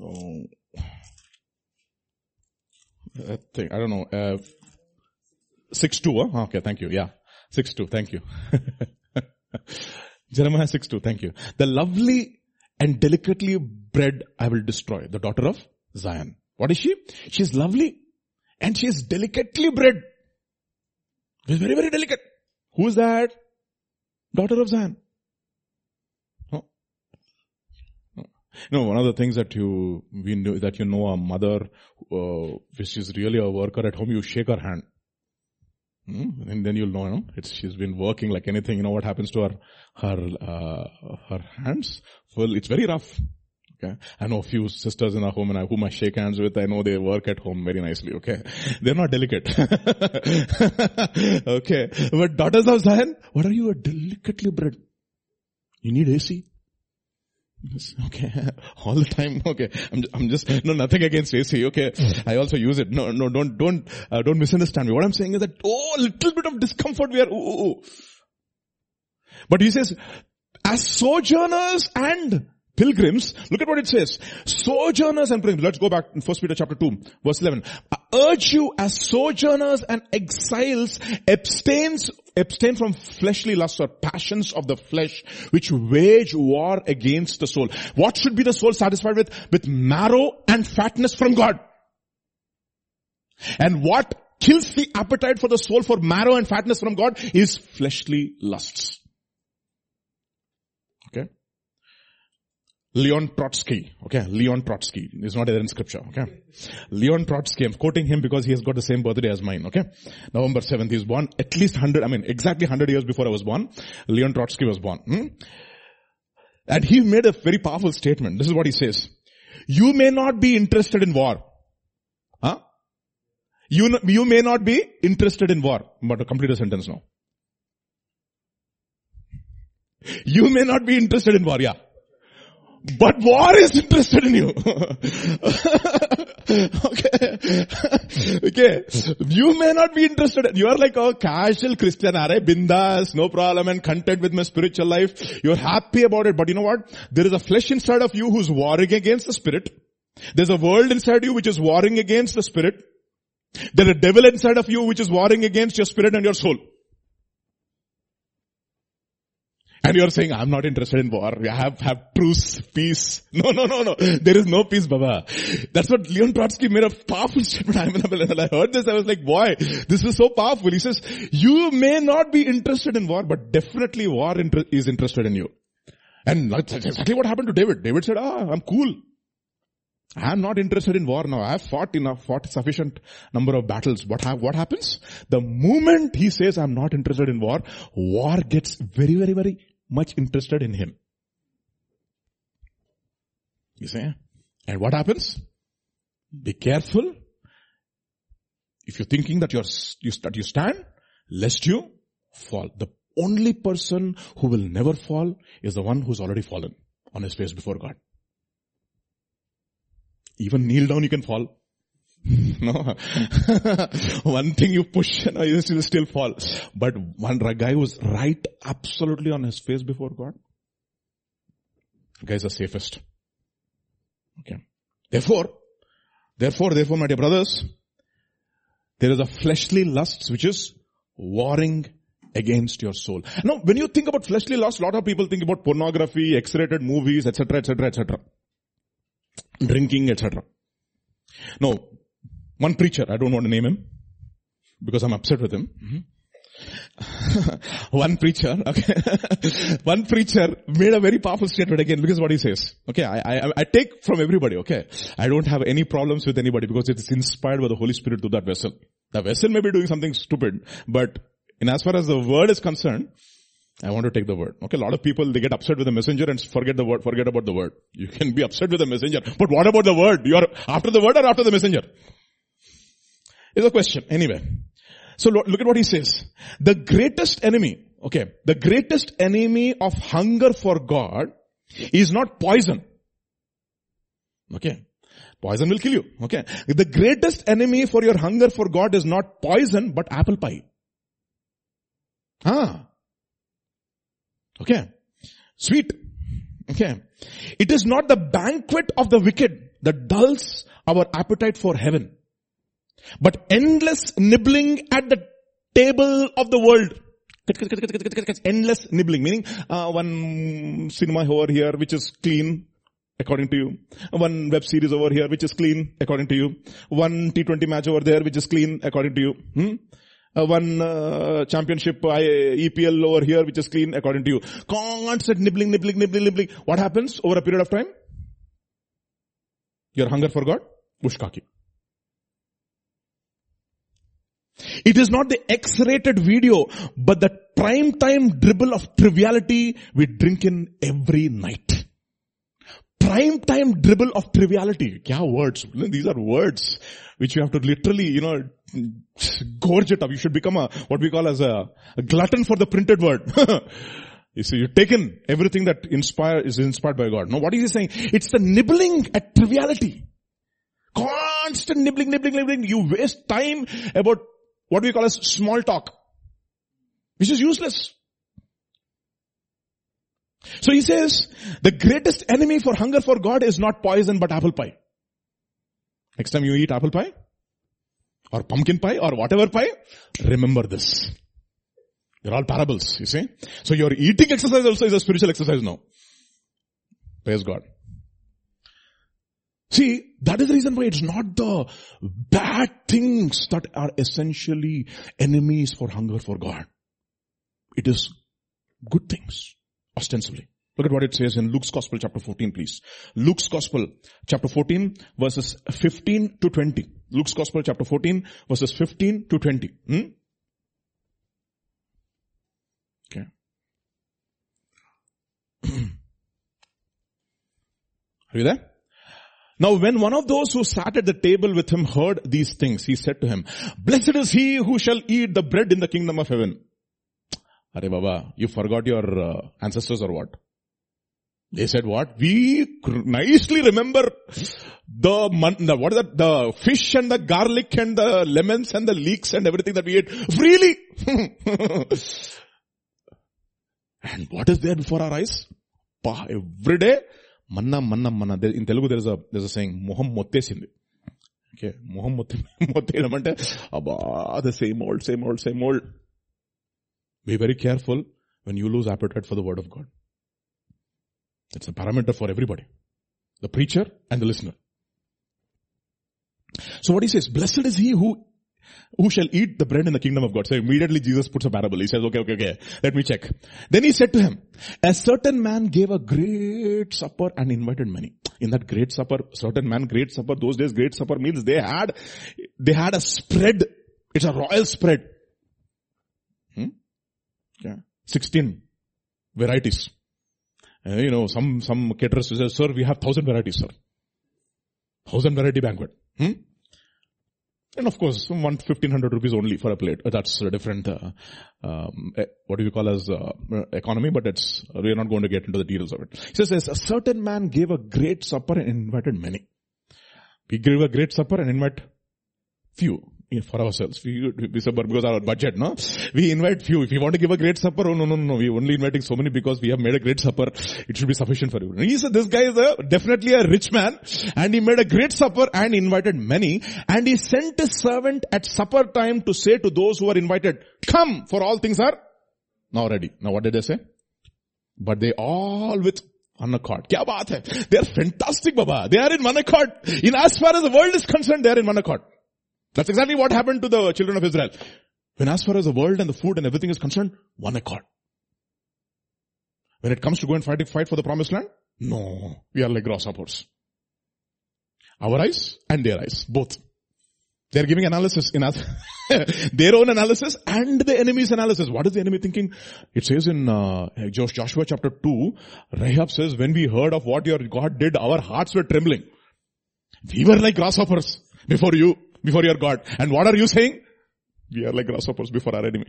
Oh. I think, I don't know, uh, 6-2, huh? Okay, thank you, yeah. 6-2, thank you. Jeremiah 6-2, thank you. The lovely and delicately bred I will destroy, the daughter of Zion. What is she? She is lovely and she is delicately bred. She's very, very delicate. Who is that? Daughter of Zion. No, know, one of the things that you, we know, that you know a mother, uh, which is really a worker at home, you shake her hand. Hmm? And then you'll know, you know, it's, she's been working like anything, you know what happens to her, her, uh, her hands? Well, it's very rough. Okay. I know a few sisters in our home and I, whom I shake hands with. I know they work at home very nicely. Okay. They're not delicate. okay. But daughters of Zion, what are you a delicately bred? You need AC. Okay, all the time. Okay, I'm, I'm just no nothing against AC. Okay, I also use it. No, no, don't don't uh, don't misunderstand me. What I'm saying is that oh, a little bit of discomfort we are. Ooh, ooh. But he says, as sojourners and pilgrims, look at what it says. Sojourners and pilgrims. Let's go back in 1 Peter chapter 2, verse 11. I urge you as sojourners and exiles, abstains, abstain from fleshly lusts or passions of the flesh, which wage war against the soul. What should be the soul satisfied with? With marrow and fatness from God. And what kills the appetite for the soul for marrow and fatness from God is fleshly lusts. Okay. Leon Trotsky. Okay. Leon Trotsky is not there in scripture. Okay. Leon Trotsky. I'm quoting him because he has got the same birthday as mine. Okay. November 7th. He was born at least 100, I mean exactly 100 years before I was born. Leon Trotsky was born. Hmm? And he made a very powerful statement. This is what he says. You may not be interested in war. Huh? You, you may not be interested in war. But to complete a sentence now. You may not be interested in war, yeah. But war is interested in you. okay. okay. You may not be interested. You are like a casual Christian, are bindas, no problem and content with my spiritual life. You're happy about it. But you know what? There is a flesh inside of you who's warring against the spirit. There's a world inside you which is warring against the spirit. There's a devil inside of you which is warring against your spirit and your soul. And you're saying, I'm not interested in war. I have, have truce, peace. No, no, no, no. There is no peace, Baba. That's what Leon Trotsky made a powerful statement. I I heard this, I was like, boy, this is so powerful. He says, you may not be interested in war, but definitely war inter- is interested in you. And that's exactly what happened to David. David said, ah, I'm cool. I'm not interested in war now. I have fought enough, fought sufficient number of battles. What, ha- what happens? The moment he says I'm not interested in war, war gets very, very, very much interested in him. You see? And what happens? Be careful. If you're thinking that you're, you, that you stand, lest you fall. The only person who will never fall is the one who's already fallen on his face before God. Even kneel down, you can fall. no. one thing you push, know, you will still fall. But one guy was right absolutely on his face before God, guys are safest. Okay. Therefore, therefore, therefore, my dear brothers, there is a fleshly lust which is warring against your soul. Now, when you think about fleshly lust, a lot of people think about pornography, X-rated movies, etc., etc., etc. Drinking, etc. No, one preacher, I don't want to name him, because I'm upset with him. one preacher, okay, one preacher made a very powerful statement again because what he says. Okay, I, I, I take from everybody, okay. I don't have any problems with anybody because it is inspired by the Holy Spirit to that vessel. The vessel may be doing something stupid, but in as far as the word is concerned, I want to take the word. Okay, a lot of people, they get upset with the messenger and forget the word, forget about the word. You can be upset with the messenger, but what about the word? You are after the word or after the messenger? Is a question. Anyway. So look at what he says. The greatest enemy, okay, the greatest enemy of hunger for God is not poison. Okay. Poison will kill you. Okay. The greatest enemy for your hunger for God is not poison, but apple pie. Ah. Okay. Sweet. Okay. It is not the banquet of the wicked that dulls our appetite for heaven, but endless nibbling at the table of the world. Endless nibbling, meaning uh, one cinema over here which is clean according to you. One web series over here which is clean according to you. One T20 match over there which is clean according to you. Hmm? Uh, one uh, championship EPL over here which is clean according to you. Constant nibbling, nibbling, nibbling, nibbling. What happens over a period of time? Your hunger for God? Bushkaki. It is not the X-rated video, but the prime time dribble of triviality we drink in every night. Prime time dribble of triviality. Kya words? These are words which you have to literally, you know, gorge it up. You should become a, what we call as a, a glutton for the printed word. you see, you've taken everything that inspire, is inspired by God. Now what is he saying? It's the nibbling at triviality. Constant nibbling, nibbling, nibbling. You waste time about what we call as small talk, which is useless. So he says, the greatest enemy for hunger for God is not poison but apple pie. Next time you eat apple pie, or pumpkin pie, or whatever pie, remember this. They're all parables, you see. So your eating exercise also is a spiritual exercise now. Praise God. See, that is the reason why it's not the bad things that are essentially enemies for hunger for God. It is good things, ostensibly. Look at what it says in Luke's Gospel chapter 14 please. Luke's Gospel chapter 14 verses 15 to 20. Luke's Gospel chapter 14 verses 15 to 20. Hmm? Okay. Are you there? Now when one of those who sat at the table with him heard these things, he said to him, blessed is he who shall eat the bread in the kingdom of heaven. Are Baba, you forgot your uh, ancestors or what? They said what? We nicely remember the, the, what is that? The fish and the garlic and the lemons and the leeks and everything that we ate freely. and what is there before our eyes? Every day, manna, manna. In Telugu there is a, there is a saying, moham mottesindi. Okay, moham motte, abba, the same old, same old, same old. Be very careful when you lose appetite for the word of God. It's a parameter for everybody. The preacher and the listener. So what he says, blessed is he who shall eat the bread in the kingdom of God. So immediately Jesus puts a parable. He says, okay, okay, okay, let me check. Then he said to him, a certain man gave a great supper and invited many. In that great supper, certain man, great supper, those days great supper means they had, they had a spread. It's a royal spread. Hmm? Yeah. 16 varieties. Uh, you know, some, some caterers say, sir, we have thousand varieties, sir. Thousand variety banquet. Hmm? And of course, one fifteen hundred rupees only for a plate. Uh, that's a different, uh, um, eh, what do you call as uh, economy? But it's we're not going to get into the details of it. He says, a certain man gave a great supper and invited many. We gave a great supper and invited few for ourselves. We, because our budget, no? We invite few. If you want to give a great supper, oh no, no, no, we only inviting so many because we have made a great supper. It should be sufficient for you. And he said this guy is a, definitely a rich man and he made a great supper and invited many and he sent his servant at supper time to say to those who are invited, come for all things are now ready. Now what did they say? But they all with one accord. Kya baat hai? They are fantastic, Baba. They are in one accord. In as far as the world is concerned, they are in one accord. That's exactly what happened to the children of Israel. When as far as the world and the food and everything is concerned, one accord. When it comes to go and fight, fight for the promised land, no, we are like grasshoppers. Our eyes and their eyes, both. They're giving analysis in us, their own analysis and the enemy's analysis. What is the enemy thinking? It says in uh, Joshua chapter 2, Rahab says, when we heard of what your God did, our hearts were trembling. We were like grasshoppers before you before your God. And what are you saying? We are like grasshoppers before our enemy.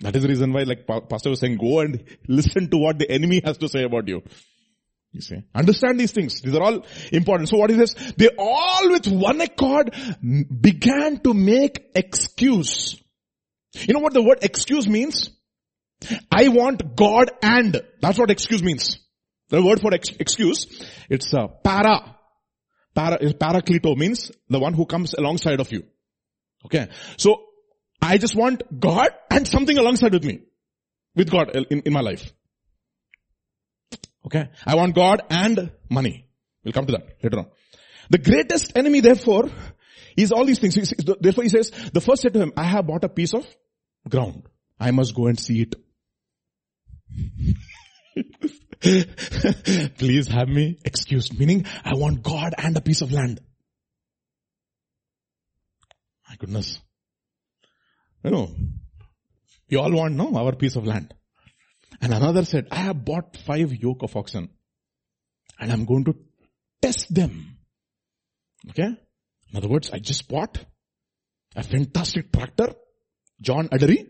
That is the reason why, like Pastor was saying, go and listen to what the enemy has to say about you. You see, understand these things. These are all important. So what is this? They all with one accord began to make excuse. You know what the word excuse means? I want God and. That's what excuse means. The word for ex- excuse, it's a para. Para, means the one who comes alongside of you. Okay. So, I just want God and something alongside with me. With God uh, in, in my life. Okay. I want God and money. We'll come to that later on. The greatest enemy therefore is all these things. Therefore he says, the first said to him, I have bought a piece of ground. I must go and see it. Please have me excused. Meaning, I want God and a piece of land. My goodness. You know, we all want, no, our piece of land. And another said, I have bought five yoke of oxen and I'm going to test them. Okay? In other words, I just bought a fantastic tractor, John Adderley.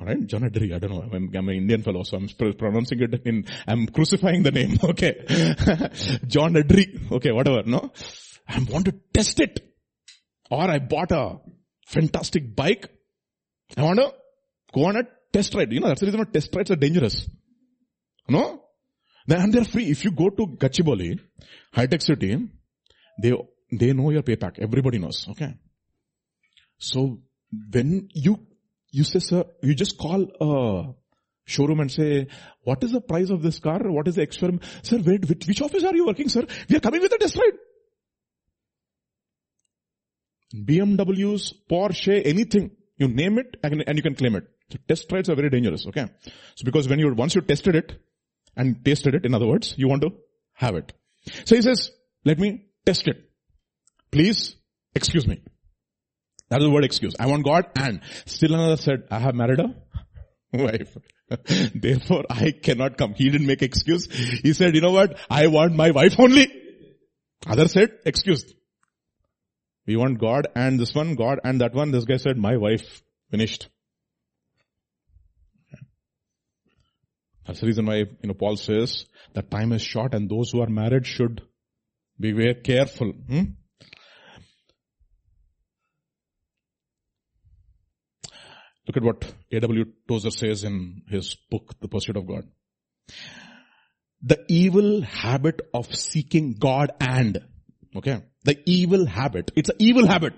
Alright, John I don't know, I'm, I'm, an Indian fellow, so I'm pronouncing it in, I'm crucifying the name, okay. John Adderley, okay, whatever, no. I want to test it. Or I bought a fantastic bike. I want to go on a test ride. You know, that's the reason why test rides are dangerous. No? And they're free. If you go to Gachibowli, high-tech city, they, they know your payback. Everybody knows. Okay. So when you, you say, sir, you just call a showroom and say, what is the price of this car? What is the experiment? Sir, wait, which, which office are you working, sir? We are coming with a test ride. BMWs, Porsche, anything. You name it and you can claim it. So test rides are very dangerous, okay? So because when you, once you tested it and tasted it, in other words, you want to have it. So he says, let me test it. Please excuse me. That is the word excuse. I want God and still another said, I have married a wife. Therefore I cannot come. He didn't make excuse. He said, you know what? I want my wife only. Other said, excuse. We want God and this one, God and that one. This guy said, my wife. Finished. That's the reason why, you know, Paul says that time is short and those who are married should be very careful. Hmm? Look at what A.W. Tozer says in his book, The Pursuit of God. The evil habit of seeking God and, okay, the evil habit, it's an evil habit.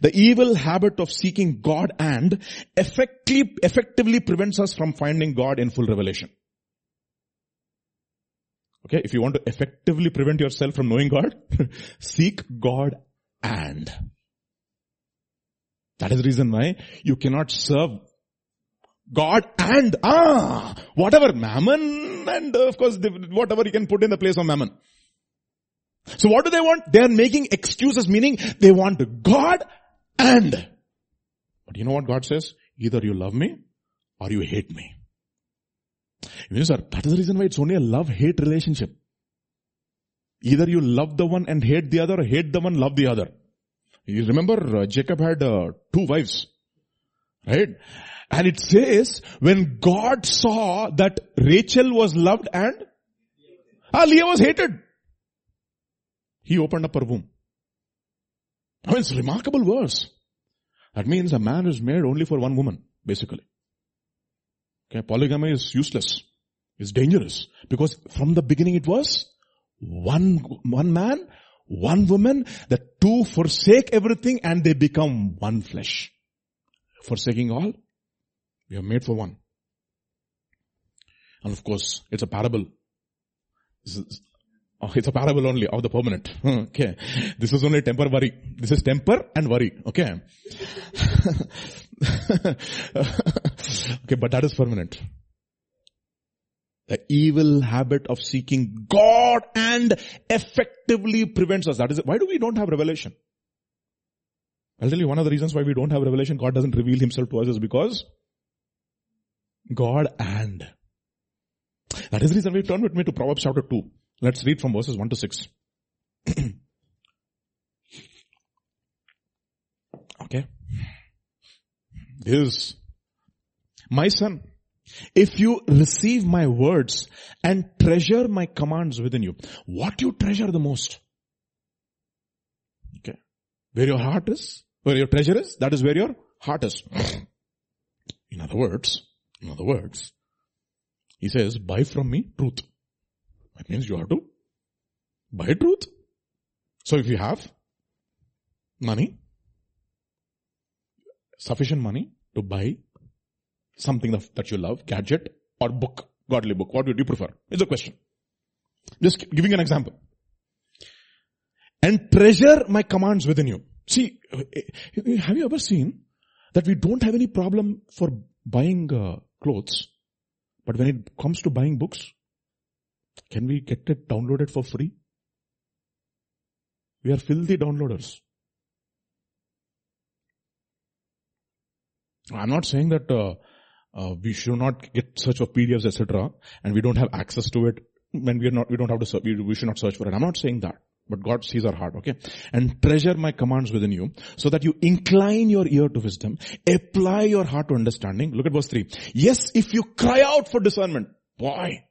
The evil habit of seeking God and effectively, effectively prevents us from finding God in full revelation. Okay, if you want to effectively prevent yourself from knowing God, seek God and. That is the reason why you cannot serve God and, ah, whatever, mammon and of course whatever you can put in the place of mammon. So what do they want? They are making excuses meaning they want God and. But you know what God says? Either you love me or you hate me. You know, sir, that is the reason why it's only a love-hate relationship. Either you love the one and hate the other or hate the one, love the other. You remember uh, Jacob had uh, two wives. Right? And it says, when God saw that Rachel was loved and ah, Leah was hated. He opened up her womb. I mean, it's remarkable verse. That means a man is made only for one woman, basically. Okay, polygamy is useless. It's dangerous. Because from the beginning it was one, one man, one woman, the two forsake everything and they become one flesh. Forsaking all, we are made for one. And of course, it's a parable. Oh, it's a parable only of the permanent. Okay. This is only temporary. This is temper and worry. Okay. okay, but that is permanent. The evil habit of seeking God and effectively prevents us. That is, why do we don't have revelation? I'll tell you one of the reasons why we don't have revelation, God doesn't reveal himself to us is because God and. That is the reason we turn with me to Proverbs chapter 2. Let's read from verses 1 to 6. okay. This my son. If you receive my words and treasure my commands within you, what you treasure the most? Okay. Where your heart is, where your treasure is, that is where your heart is. In other words, in other words, he says, buy from me truth. That means you have to buy truth. So if you have money, sufficient money to buy something that you love, gadget or book, godly book, what would you prefer? It's a question. Just giving an example. And treasure my commands within you. See, have you ever seen that we don't have any problem for buying uh, clothes But when it comes to buying books, can we get it downloaded for free? We are filthy downloaders. I'm not saying that uh, uh, we should not get search of PDFs, etc., and we don't have access to it when we are not, we don't have to, we, we should not search for it. I'm not saying that. But God sees our heart, okay? And treasure my commands within you so that you incline your ear to wisdom, apply your heart to understanding. Look at verse 3. Yes, if you cry out for discernment, boy,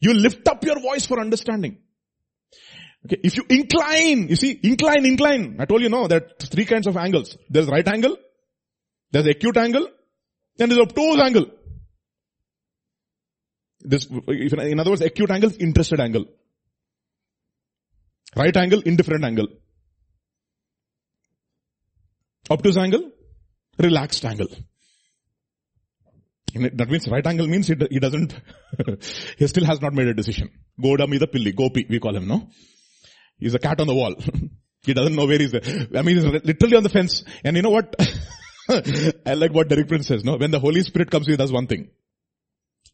you lift up your voice for understanding. Okay, if you incline, you see, incline, incline. I told you no, there are three kinds of angles. There's right angle, there's acute angle, and there's obtuse angle. This, in other words, acute angle is interested angle. Right angle, indifferent angle. Obtuse angle, relaxed angle. That means right angle means he, doesn't, he still has not made a decision. Goda the pilli, gopi, we call him, no? He's a cat on the wall. he doesn't know where he's there. I mean, he's literally on the fence. And you know what? I like what Derek Prince says, no? When the Holy Spirit comes, he does one thing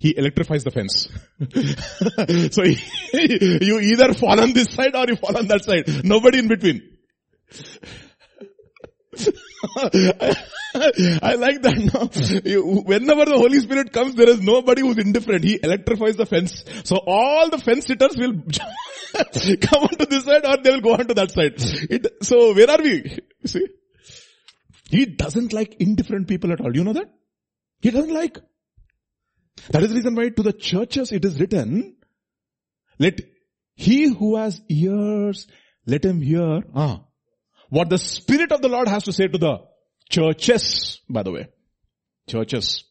he electrifies the fence. so he, you either fall on this side or you fall on that side. Nobody in between. I like that. You, whenever the Holy Spirit comes, there is nobody who's indifferent. He electrifies the fence. So all the fence sitters will come onto this side or they will go onto that side. It, so where are we? See? He doesn't like indifferent people at all. You know that? He doesn't like. That is the reason why to the churches it is written, let he who has ears, let him hear ah, what the Spirit of the Lord has to say to the churches, by the way. Churches.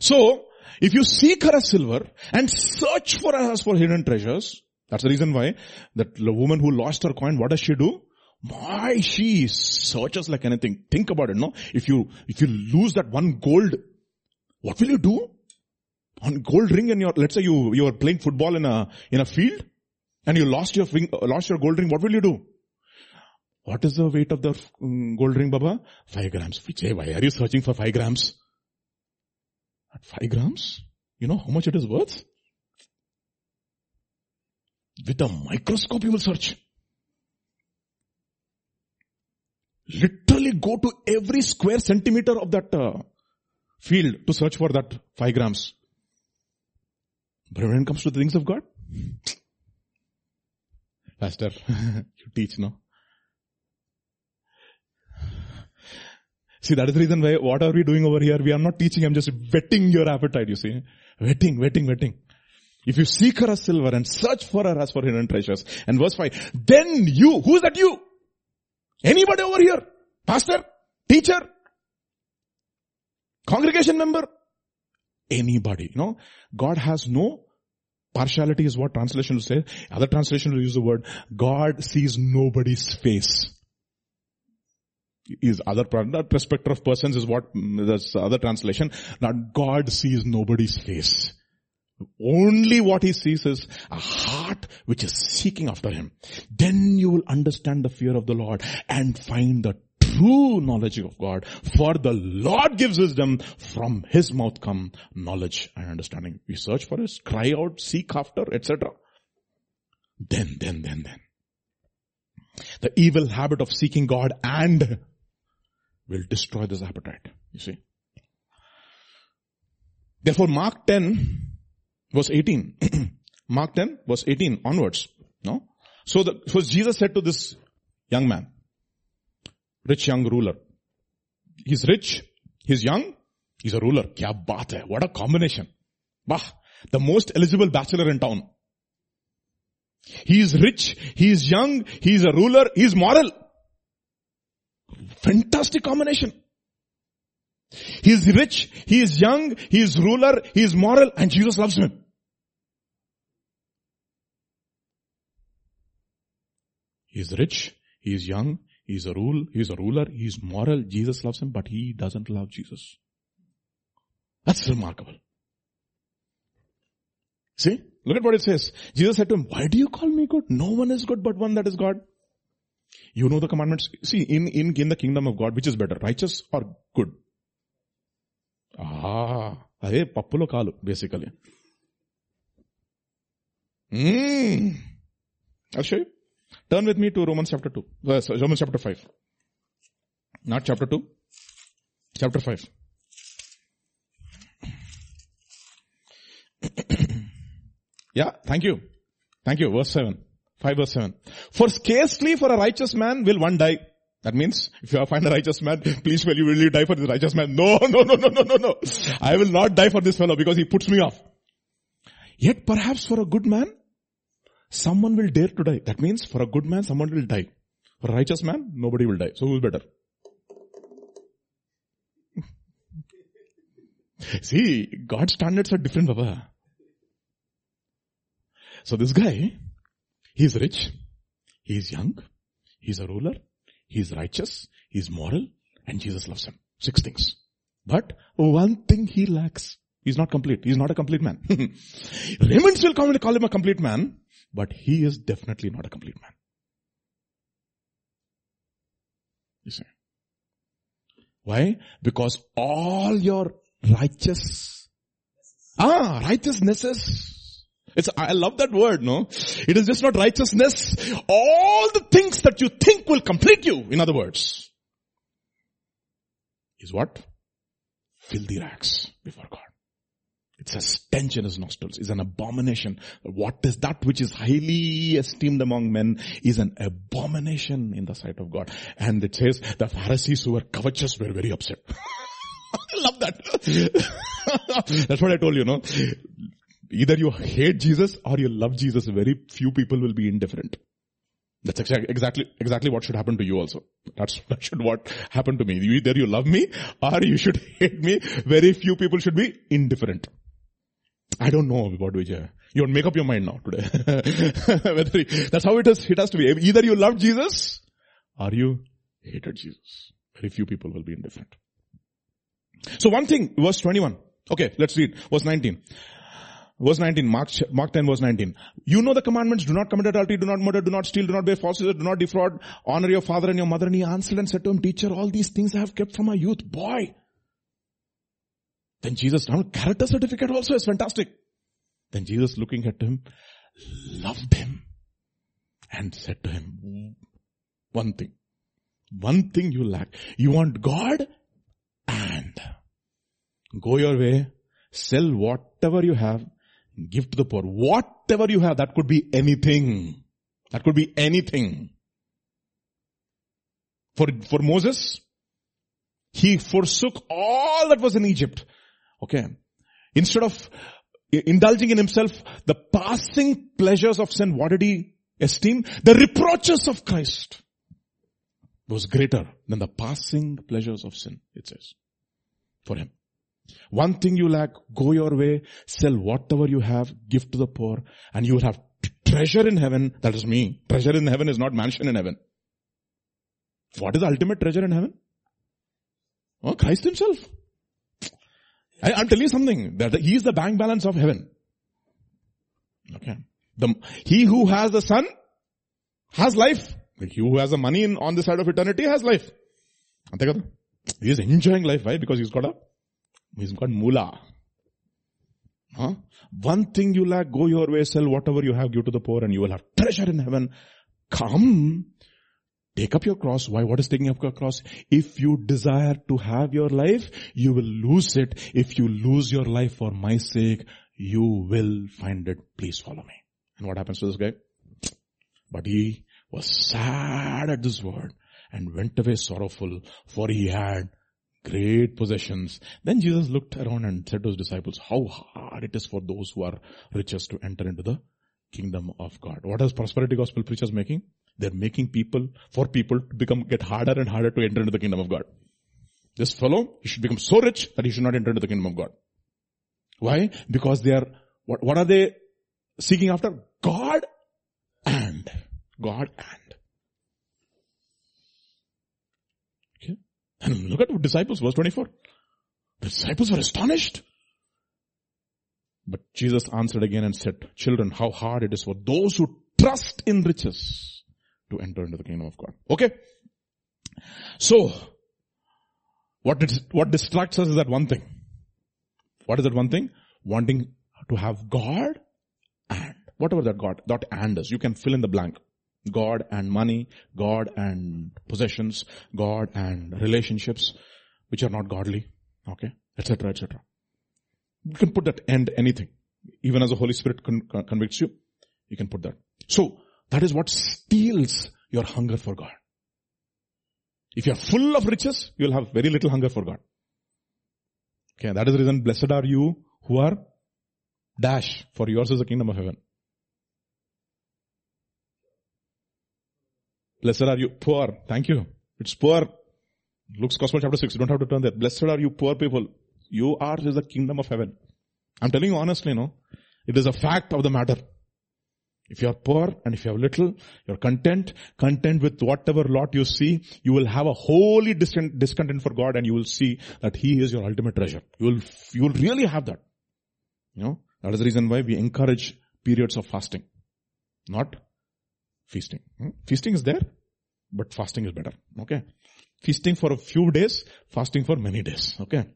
So, if you seek her as silver and search for her as for hidden treasures, that's the reason why that woman who lost her coin, what does she do? Why she searches like anything. Think about it, no? If you, if you lose that one gold what will you do? On gold ring and your, let's say you, you are playing football in a, in a field and you lost your, lost your gold ring, what will you do? What is the weight of the um, gold ring, Baba? Five grams. Vijay, why are you searching for five grams? At five grams? You know how much it is worth? With a microscope you will search. Literally go to every square centimeter of that uh, field to search for that five grams. But when it comes to the things of God, Pastor, you teach, no? See, that is the reason why, what are we doing over here? We are not teaching, I'm just whetting your appetite, you see. Whetting, whetting, whetting. If you seek her as silver and search for her as for hidden treasures. And verse 5, then you, who is that you? Anybody over here? Pastor? Teacher? Congregation member? Anybody, you know? God has no partiality is what translation will say. Other translation will use the word, God sees nobody's face. Is other, perspective of persons is what, mm, that's other translation. Not God sees nobody's face. Only what he sees is a heart which is seeking after him. Then you will understand the fear of the Lord and find the true knowledge of God. For the Lord gives wisdom, from His mouth come knowledge and understanding. We search for it, cry out, seek after, etc. Then, then, then, then. The evil habit of seeking God and will destroy this appetite. You see. Therefore Mark 10 verse 18. Mark 10 verse 18 onwards. No? So the, so Jesus said to this young man, rich young ruler. He's rich, he's young, he's a ruler. Kya baat hai? What a combination. Bah, the most eligible bachelor in town. He is rich, he is young, he is a ruler, he is moral. Fantastic combination. He is rich, he is young, he is ruler, he is moral, and Jesus loves him. He is rich, he is young, He's a rule, he's a ruler, he's moral, Jesus loves him, but he doesn't love Jesus. That's remarkable. See? Look at what it says. Jesus said to him, why do you call me good? No one is good but one that is God. You know the commandments. See, in, in, in the kingdom of God, which is better, righteous or good? Ah, అదే పప్పులో కాలు basically Turn with me to Romans chapter 2, uh, sorry, Romans chapter 5. Not chapter 2, chapter 5. yeah, thank you. Thank you. Verse 7. 5 verse 7. For scarcely for a righteous man will one die. That means, if you find a righteous man, please will you, really die for this righteous man? No, no, no, no, no, no, no. I will not die for this fellow because he puts me off. Yet perhaps for a good man, someone will dare to die. That means for a good man, someone will die. For a righteous man, nobody will die. So who's better? See, God's standards are different, Baba. So this guy, he's rich, he's young, he's a ruler, he's righteous, he's moral, and Jesus loves him. Six things. But one thing he lacks. He's not complete. He's not a complete man. Raymond's will come and call him a complete man, but he is definitely not a complete man. You see. Why? Because all your righteous, ah, righteousnesses it's, I love that word, no? It is just not righteousness. All the things that you think will complete you, in other words, is what? Filthy rags before God. It's a stench in his nostrils. It's an abomination. What is that which is highly esteemed among men is an abomination in the sight of God. And it says the Pharisees who were covetous were very upset. I love that. That's what I told you, no? Either you hate Jesus or you love Jesus. Very few people will be indifferent. That's exactly, exactly what should happen to you also. That's, that should what happen to me. Either you love me or you should hate me. Very few people should be indifferent. I don't know about Vijay. Uh, you make up your mind now today. that's how it is, it has to be. Either you love Jesus or you hated Jesus. Very few people will be indifferent. So one thing, verse 21. Okay, let's read. Verse 19. Verse 19, Mark, Mark 10 verse 19. You know the commandments, do not commit adultery, do not murder, do not steal, do not bear false witness, do not defraud, honor your father and your mother. And he answered and said to him, teacher, all these things I have kept from my youth. Boy. Then Jesus, now character certificate also is fantastic. Then Jesus looking at him, loved him and said to him, one thing, one thing you lack. You want God and go your way, sell whatever you have Give to the poor. Whatever you have, that could be anything. That could be anything. For, for Moses, he forsook all that was in Egypt. Okay. Instead of indulging in himself the passing pleasures of sin, what did he esteem? The reproaches of Christ was greater than the passing pleasures of sin, it says. For him. One thing you lack, go your way, sell whatever you have, give to the poor, and you will have treasure in heaven. That is me. Treasure in heaven is not mansion in heaven. What is the ultimate treasure in heaven? Oh, Christ himself. I, am telling you something, that he is the bank balance of heaven. Okay. The, he who has the son has life. He who has the money in, on the side of eternity has life. He is enjoying life. Why? Because he's got a He's got mula. Huh? One thing you lack, go your way, sell whatever you have, give to the poor and you will have treasure in heaven. Come, take up your cross. Why? What is taking up your cross? If you desire to have your life, you will lose it. If you lose your life for my sake, you will find it. Please follow me. And what happens to this guy? But he was sad at this word and went away sorrowful for he had great possessions. Then Jesus looked around and said to his disciples, how hard it is for those who are richest to enter into the kingdom of God. What is prosperity gospel preachers making? They're making people, for people to become, get harder and harder to enter into the kingdom of God. This fellow, he should become so rich that he should not enter into the kingdom of God. Why? Because they are, what, what are they seeking after? God and, God and. Okay? And look at the disciples, verse 24. The disciples were astonished. But Jesus answered again and said, children, how hard it is for those who trust in riches to enter into the kingdom of God. Okay? So, what, what distracts us is that one thing. What is that one thing? Wanting to have God and whatever that God, that and is. You can fill in the blank. God and money, God and possessions, God and relationships, which are not godly. Okay. Etc. Etc. You can put that end anything. Even as the Holy Spirit con- convicts you, you can put that. So, that is what steals your hunger for God. If you are full of riches, you will have very little hunger for God. Okay, that is the reason blessed are you who are dash, for yours is the kingdom of heaven. Blessed are you poor. Thank you. It's poor. Luke's Gospel chapter 6. You don't have to turn there. Blessed are you poor people. You are is the kingdom of heaven. I'm telling you honestly, no. It is a fact of the matter. If you are poor and if you have little, you're content, content with whatever lot you see, you will have a holy discontent for God and you will see that He is your ultimate treasure. You will, you will really have that. You know, that is the reason why we encourage periods of fasting. Not feasting. Hmm? Feasting is there, but fasting is better. Okay. Feasting for a few days, fasting for many days. Okay.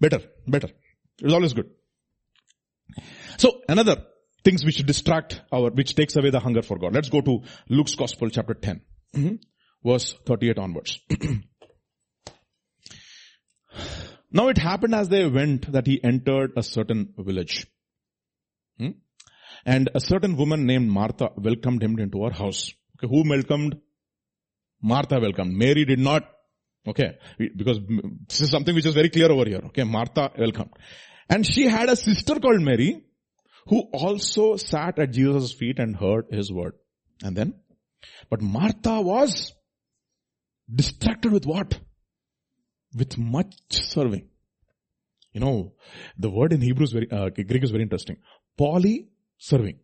Better, better. It's always good. So another things which distract our, which takes away the hunger for God. Let's go to Luke's Gospel chapter 10, mm-hmm. verse 38 onwards. now it happened as they went that he entered a certain village. Hmm? And a certain woman named Martha welcomed him into her house. Okay, who welcomed? Martha welcomed. Mary did not. Okay, because this is something which is very clear over here. Okay, Martha welcomed. And she had a sister called Mary who also sat at Jesus' feet and heard his word. And then, but Martha was distracted with what? With much serving. You know, the word in Hebrew is very, uh, Greek is very interesting. Poly serving.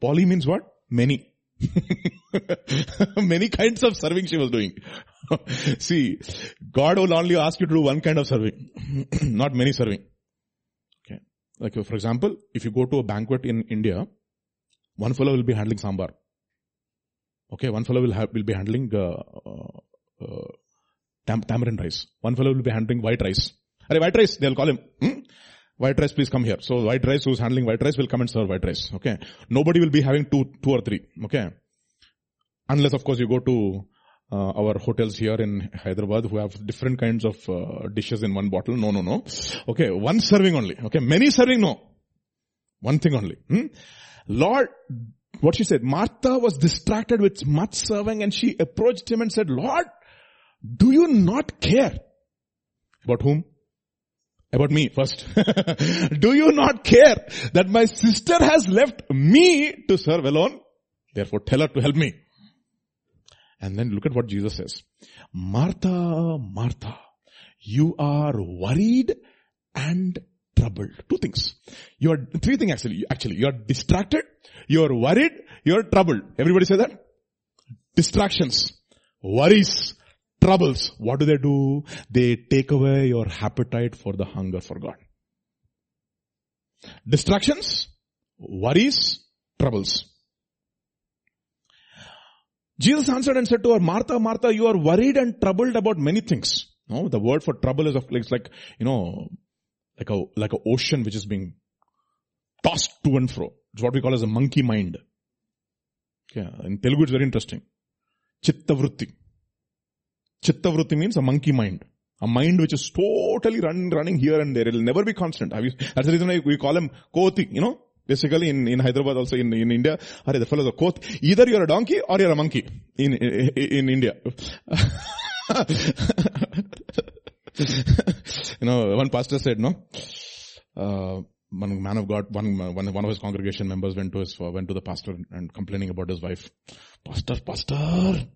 Poly means what? Many. Many kinds of serving she was doing. See, God will only ask you to do one kind of serving, not many serving. Like for example, if you go to a banquet in India, one fellow will be handling sambar. Okay, one fellow will have, will be handling uh, uh, uh, tam- tamarind rice. One fellow will be handling white rice. Are white rice? They'll call him. Hmm? White rice, please come here. So white rice, who's handling white rice will come and serve white rice. Okay. Nobody will be having two, two or three. Okay. Unless of course you go to uh, our hotels here in Hyderabad who have different kinds of uh, dishes in one bottle. No, no, no. Okay. One serving only. Okay. Many serving, no. One thing only. Hmm? Lord, what she said, Martha was distracted with much serving and she approached him and said, Lord, do you not care? About whom? About me first. Do you not care that my sister has left me to serve alone? Therefore tell her to help me. And then look at what Jesus says. Martha, Martha, you are worried and troubled. Two things. You are, three things actually. Actually, you are distracted, you are worried, you are troubled. Everybody say that? Distractions, worries, troubles, what do they do? They take away your appetite for the hunger for God. Distractions, worries, troubles. Jesus answered and said to her, Martha, Martha, you are worried and troubled about many things. No, the word for trouble is of, it's like, you know, like a, like an ocean which is being tossed to and fro. It's what we call as a monkey mind. Yeah, in Telugu it's very interesting. Chitta vritti. Chittavrutti means a monkey mind. A mind which is totally run, running here and there. It will never be constant. That's the reason why we call him Koti, you know. Basically in, in Hyderabad also in, in India, are the fellows are Koth. Either you're a donkey or you're a monkey in, in, in India. you know, one pastor said, no, uh, one man of God, one, one, one of his congregation members went to his, went to the pastor and complaining about his wife. Pastor, pastor,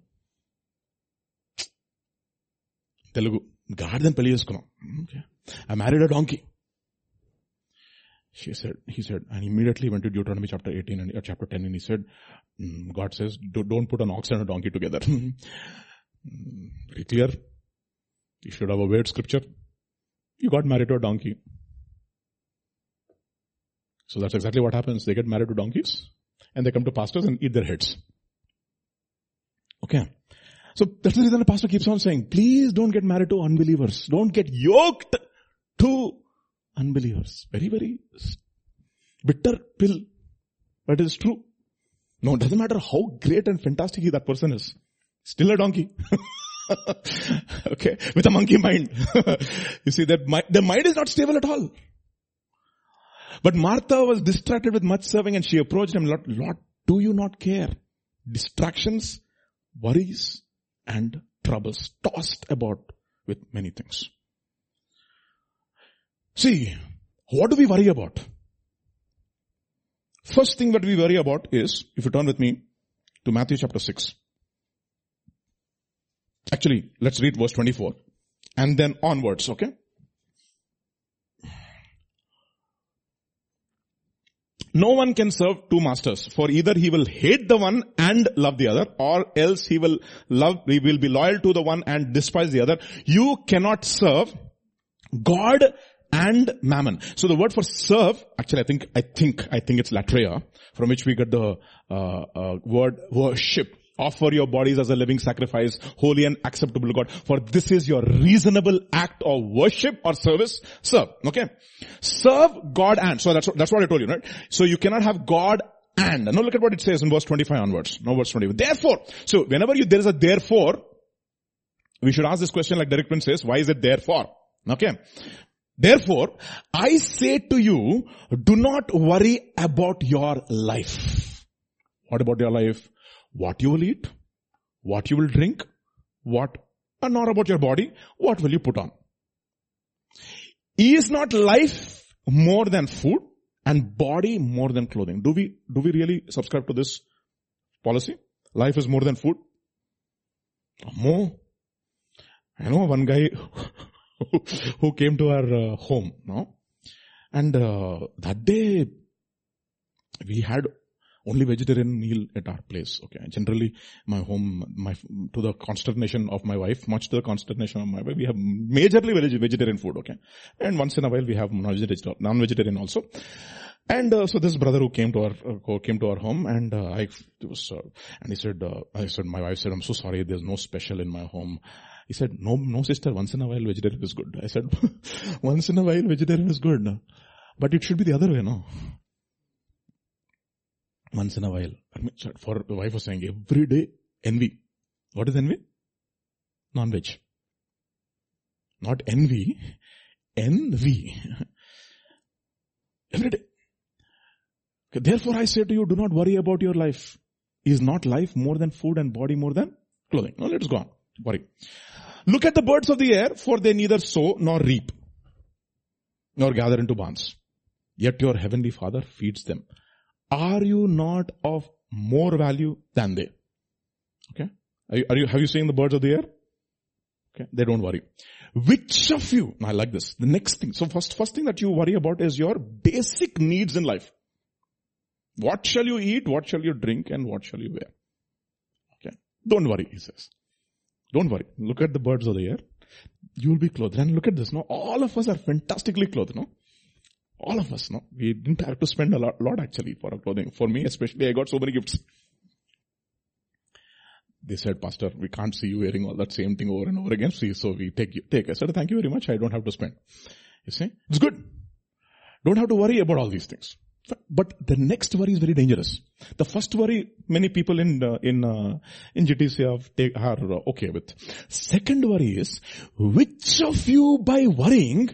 Telugu గాడిదని పెళ్లి చేసుకున్నాం I married a donkey she said, he said, and immediately went to Deuteronomy chapter 18 and uh, chapter 10 and he said, mm, God says, don't put an ox and a donkey together. Very clear. You should have obeyed scripture. You got married to a donkey. So that's exactly what happens. They get married to donkeys and they come to pastors and eat their heads. Okay. So that's the reason the pastor keeps on saying, please don't get married to unbelievers. Don't get yoked to unbelievers. Very, very bitter pill. But it is true. No, it doesn't matter how great and fantastic that person is. Still a donkey. okay. With a monkey mind. you see that my, the mind is not stable at all. But Martha was distracted with much serving and she approached him, Lord, Lord, do you not care? Distractions, worries, and troubles tossed about with many things. See, what do we worry about? First thing that we worry about is, if you turn with me to Matthew chapter 6. Actually, let's read verse 24 and then onwards, okay? No one can serve two masters, for either he will hate the one and love the other, or else he will love, he will be loyal to the one and despise the other. You cannot serve God and mammon. So the word for serve, actually I think, I think, I think it's latria, from which we get the uh, uh, word worship. Offer your bodies as a living sacrifice, holy and acceptable to God. For this is your reasonable act of worship or service. Serve. Okay. Serve God and. So that's, that's what I told you, right? So you cannot have God and. Now look at what it says in verse 25 onwards. No verse 20. Therefore. So whenever you, there is a therefore, we should ask this question like Derek Prince says, why is it therefore? Okay. Therefore, I say to you, do not worry about your life. What about your life? what you will eat, what you will drink, what, uh, and not about your body, what will you put on. Is not life more than food and body more than clothing? Do we, do we really subscribe to this policy? Life is more than food? More. I know one guy who came to our uh, home, no? And uh, that day we had only vegetarian meal at our place. Okay. Generally, my home, my, to the consternation of my wife, much to the consternation of my wife, we have majorly vegetarian food. Okay. And once in a while we have non-vegetarian also. And uh, so this brother who came to our uh, came to our home, and uh, I was, uh, and he said, I said, my wife said, I'm so sorry, there's no special in my home. He said, no, no sister, once in a while vegetarian is good. I said, once in a while vegetarian is good, but it should be the other way, no? once in a while. For the wife was saying every day envy. What is envy? Non-veg. Not envy. Envy. every day. Therefore I say to you, do not worry about your life. Is not life more than food and body more than clothing? Now let's go on. Worry. Look at the birds of the air, for they neither sow nor reap, nor gather into barns. Yet your heavenly father feeds them. Are you not of more value than they? Okay. Are you, are you, have you seen the birds of the air? Okay. They don't worry. Which of you, I like this, the next thing. So first, first thing that you worry about is your basic needs in life. What shall you eat? What shall you drink? And what shall you wear? Okay. Don't worry, he says. Don't worry. Look at the birds of the air. You will be clothed. And look at this, no? All of us are fantastically clothed, no? All of us, no? We didn't have to spend a lot, lot actually for our clothing. For me especially, I got so many gifts. They said, Pastor, we can't see you wearing all that same thing over and over again. See, so we take you, take. I said, thank you very much. I don't have to spend. You see? It's good. Don't have to worry about all these things. But the next worry is very dangerous. The first worry, many people in uh, in uh, in GTC have are uh, okay with. Second worry is, which of you by worrying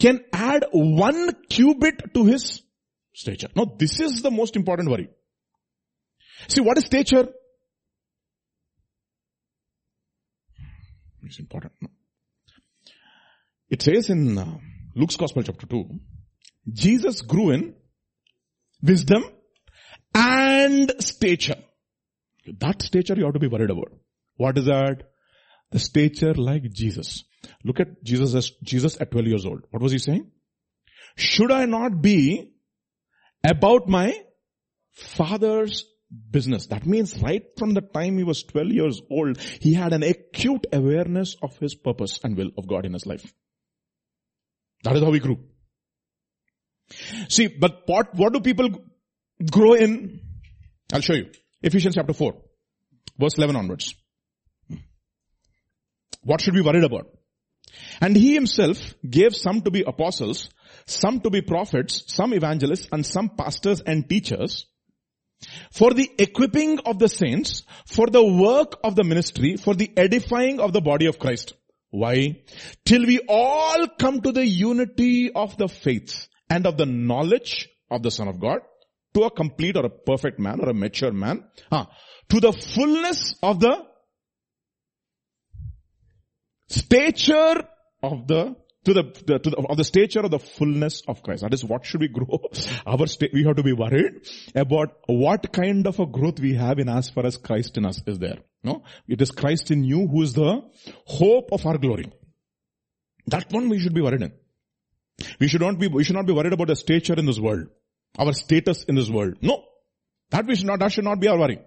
can add one cubit to his stature? Now this is the most important worry. See what is stature? It's important. It says in uh, Luke's Gospel chapter 2, Jesus grew in wisdom and stature. That stature you have to be worried about. What is that? The stature like Jesus. Look at Jesus as Jesus at 12 years old. What was he saying? Should I not be about my father's business? That means right from the time he was 12 years old, he had an acute awareness of his purpose and will of God in his life. That is how he grew. See, but what, what do people grow in? I'll show you. Ephesians chapter 4, verse 11 onwards. What should we worried about? And he himself gave some to be apostles, some to be prophets, some evangelists, and some pastors and teachers for the equipping of the saints, for the work of the ministry, for the edifying of the body of Christ. Why? Till we all come to the unity of the faith and of the knowledge of the Son of God to a complete or a perfect man or a mature man, ah, to the fullness of the stature of the to the, the, to the of the stature of the fullness of Christ. That is what should we grow. Our sta- we have to be worried about what kind of a growth we have in as far as Christ in us is there. No, it is Christ in you who is the hope of our glory. That one we should be worried in. We should not be we should not be worried about the stature in this world, our status in this world. No, that we should not. That should not be our worry.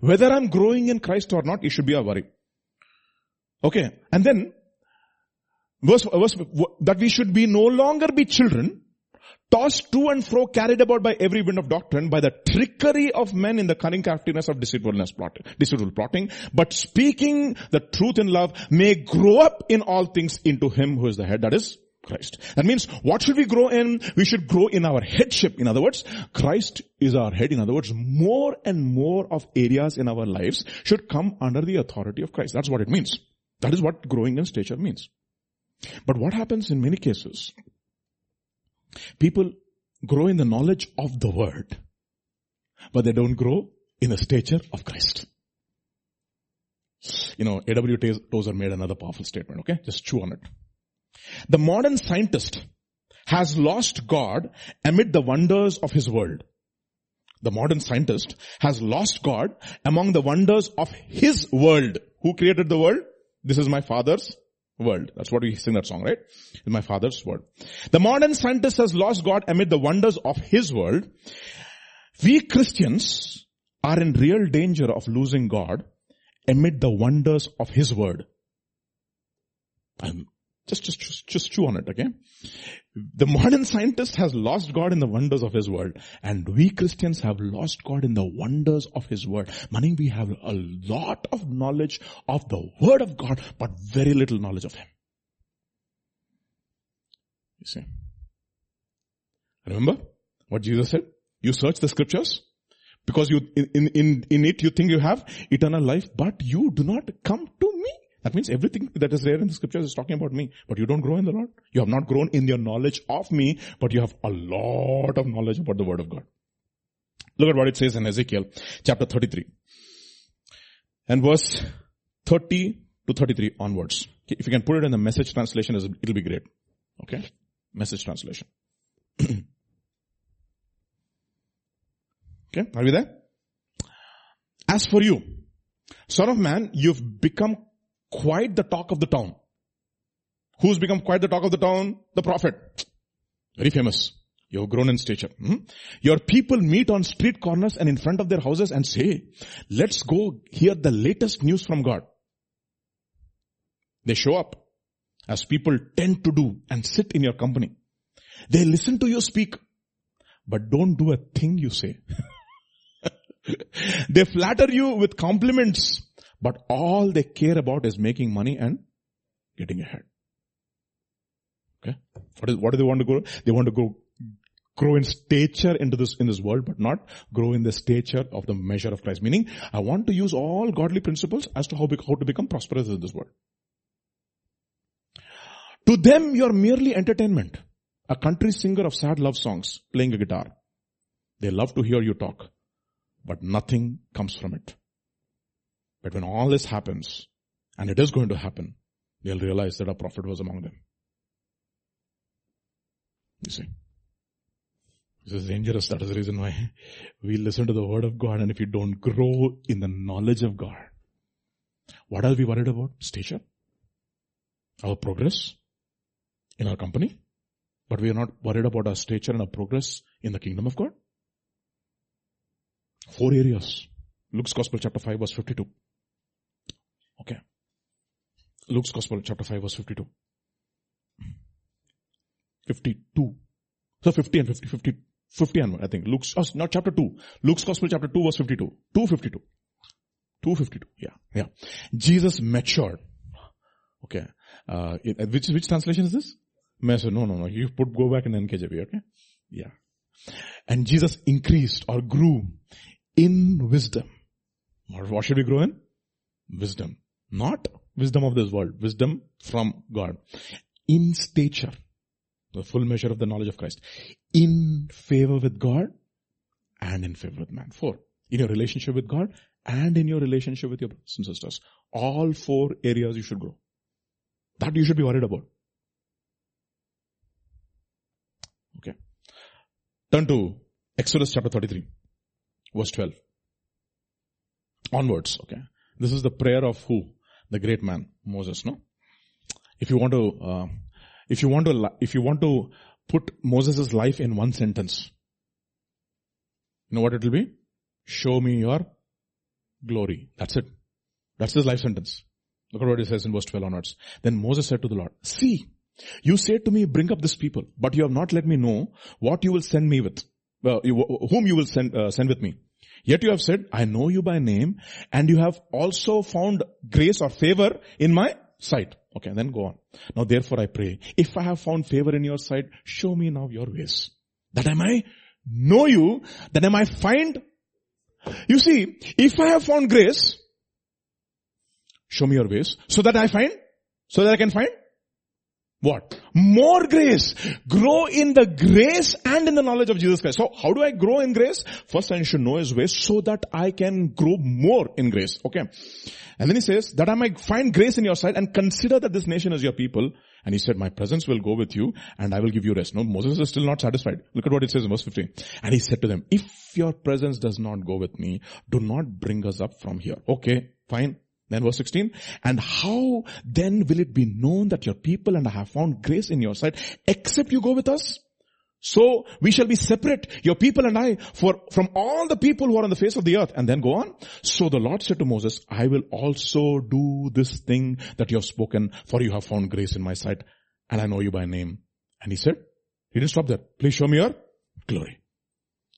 Whether I'm growing in Christ or not, it should be our worry. Okay, and then verse, verse, that we should be no longer be children, tossed to and fro, carried about by every wind of doctrine, by the trickery of men in the cunning craftiness of deceitfulness plotting, deceitful plotting, but speaking the truth in love may grow up in all things into him who is the head, that is Christ. That means what should we grow in? We should grow in our headship. In other words, Christ is our head. In other words, more and more of areas in our lives should come under the authority of Christ. That's what it means. That is what growing in stature means. But what happens in many cases? People grow in the knowledge of the word, but they don't grow in the stature of Christ. You know, A.W. Tozer made another powerful statement, okay? Just chew on it. The modern scientist has lost God amid the wonders of his world. The modern scientist has lost God among the wonders of his world. Who created the world? This is my father's world. That's what we sing that song, right? In my father's world. The modern scientist has lost God amid the wonders of his world. We Christians are in real danger of losing God amid the wonders of his word. I'm just, just, just, chew on it, okay? The modern scientist has lost God in the wonders of his world. And we Christians have lost God in the wonders of his word. Meaning we have a lot of knowledge of the word of God, but very little knowledge of him. You see? Remember what Jesus said? You search the scriptures because you, in, in, in it you think you have eternal life, but you do not come to me. That means everything that is there in the scriptures is talking about me. But you don't grow in the Lord. You have not grown in your knowledge of me, but you have a lot of knowledge about the word of God. Look at what it says in Ezekiel chapter 33. And verse 30 to 33 onwards. If you can put it in the message translation, it'll be great. Okay? Message translation. okay? Are we there? As for you, son of man, you've become quite the talk of the town. Who's become quite the talk of the town? The prophet. Very famous. You have grown in stature. Hmm? Your people meet on street corners and in front of their houses and say, let's go hear the latest news from God. They show up as people tend to do and sit in your company. They listen to you speak, but don't do a thing you say. they flatter you with compliments, but all they care about is making money and getting ahead. Okay. What is, what do they want to grow? They want to grow, grow in stature into this, in this world, but not grow in the stature of the measure of Christ. Meaning, I want to use all godly principles as to how, how to become prosperous in this world. To them, you're merely entertainment. A country singer of sad love songs playing a guitar. They love to hear you talk, but nothing comes from it. But when all this happens, and it is going to happen, they'll realize that a prophet was among them. You see. This is dangerous. That is the reason why we listen to the word of God and if you don't grow in the knowledge of God, what are we worried about? Stature? Our progress in our company? But we are not worried about our stature and our progress in the kingdom of God? Four areas. Luke's Gospel chapter 5 verse 52. Okay. Luke's Gospel chapter 5 verse 52. 52. So 50 and 50, 50, 50 and I think. Luke's, oh, not chapter 2. Luke's Gospel chapter 2 verse 52. 252. 252. Yeah. Yeah. Jesus matured. Okay. Uh, which, which translation is this? Said, no, no, no, you put, go back in NKJV, okay? Yeah. And Jesus increased or grew in wisdom. Or what should we grow in? Wisdom. Not wisdom of this world. Wisdom from God. In stature. The full measure of the knowledge of Christ. In favor with God and in favor with man. Four. In your relationship with God and in your relationship with your brothers and sisters. All four areas you should grow. That you should be worried about. Okay. Turn to Exodus chapter 33, verse 12. Onwards, okay. This is the prayer of who? The great man, Moses, no? If you want to, uh, if you want to, if you want to put Moses' life in one sentence, you know what it will be? Show me your glory. That's it. That's his life sentence. Look at what he says in verse 12 onwards. Then Moses said to the Lord, see, you said to me, bring up this people, but you have not let me know what you will send me with, uh, you, whom you will send, uh, send with me. Yet you have said, I know you by name and you have also found grace or favor in my sight. Okay, then go on. Now therefore I pray, if I have found favor in your sight, show me now your ways. That I might know you, that I might find. You see, if I have found grace, show me your ways, so that I find, so that I can find what? More grace. Grow in the grace and in the knowledge of Jesus Christ. So how do I grow in grace? First I should know His ways so that I can grow more in grace. Okay. And then he says, that I might find grace in your sight and consider that this nation is your people. And he said, my presence will go with you and I will give you rest. No, Moses is still not satisfied. Look at what it says in verse 15. And he said to them, if your presence does not go with me, do not bring us up from here. Okay, fine. Then verse 16, and how then will it be known that your people and I have found grace in your sight except you go with us? So we shall be separate, your people and I, for, from all the people who are on the face of the earth. And then go on. So the Lord said to Moses, I will also do this thing that you have spoken, for you have found grace in my sight, and I know you by name. And he said, he didn't stop there. Please show me your glory.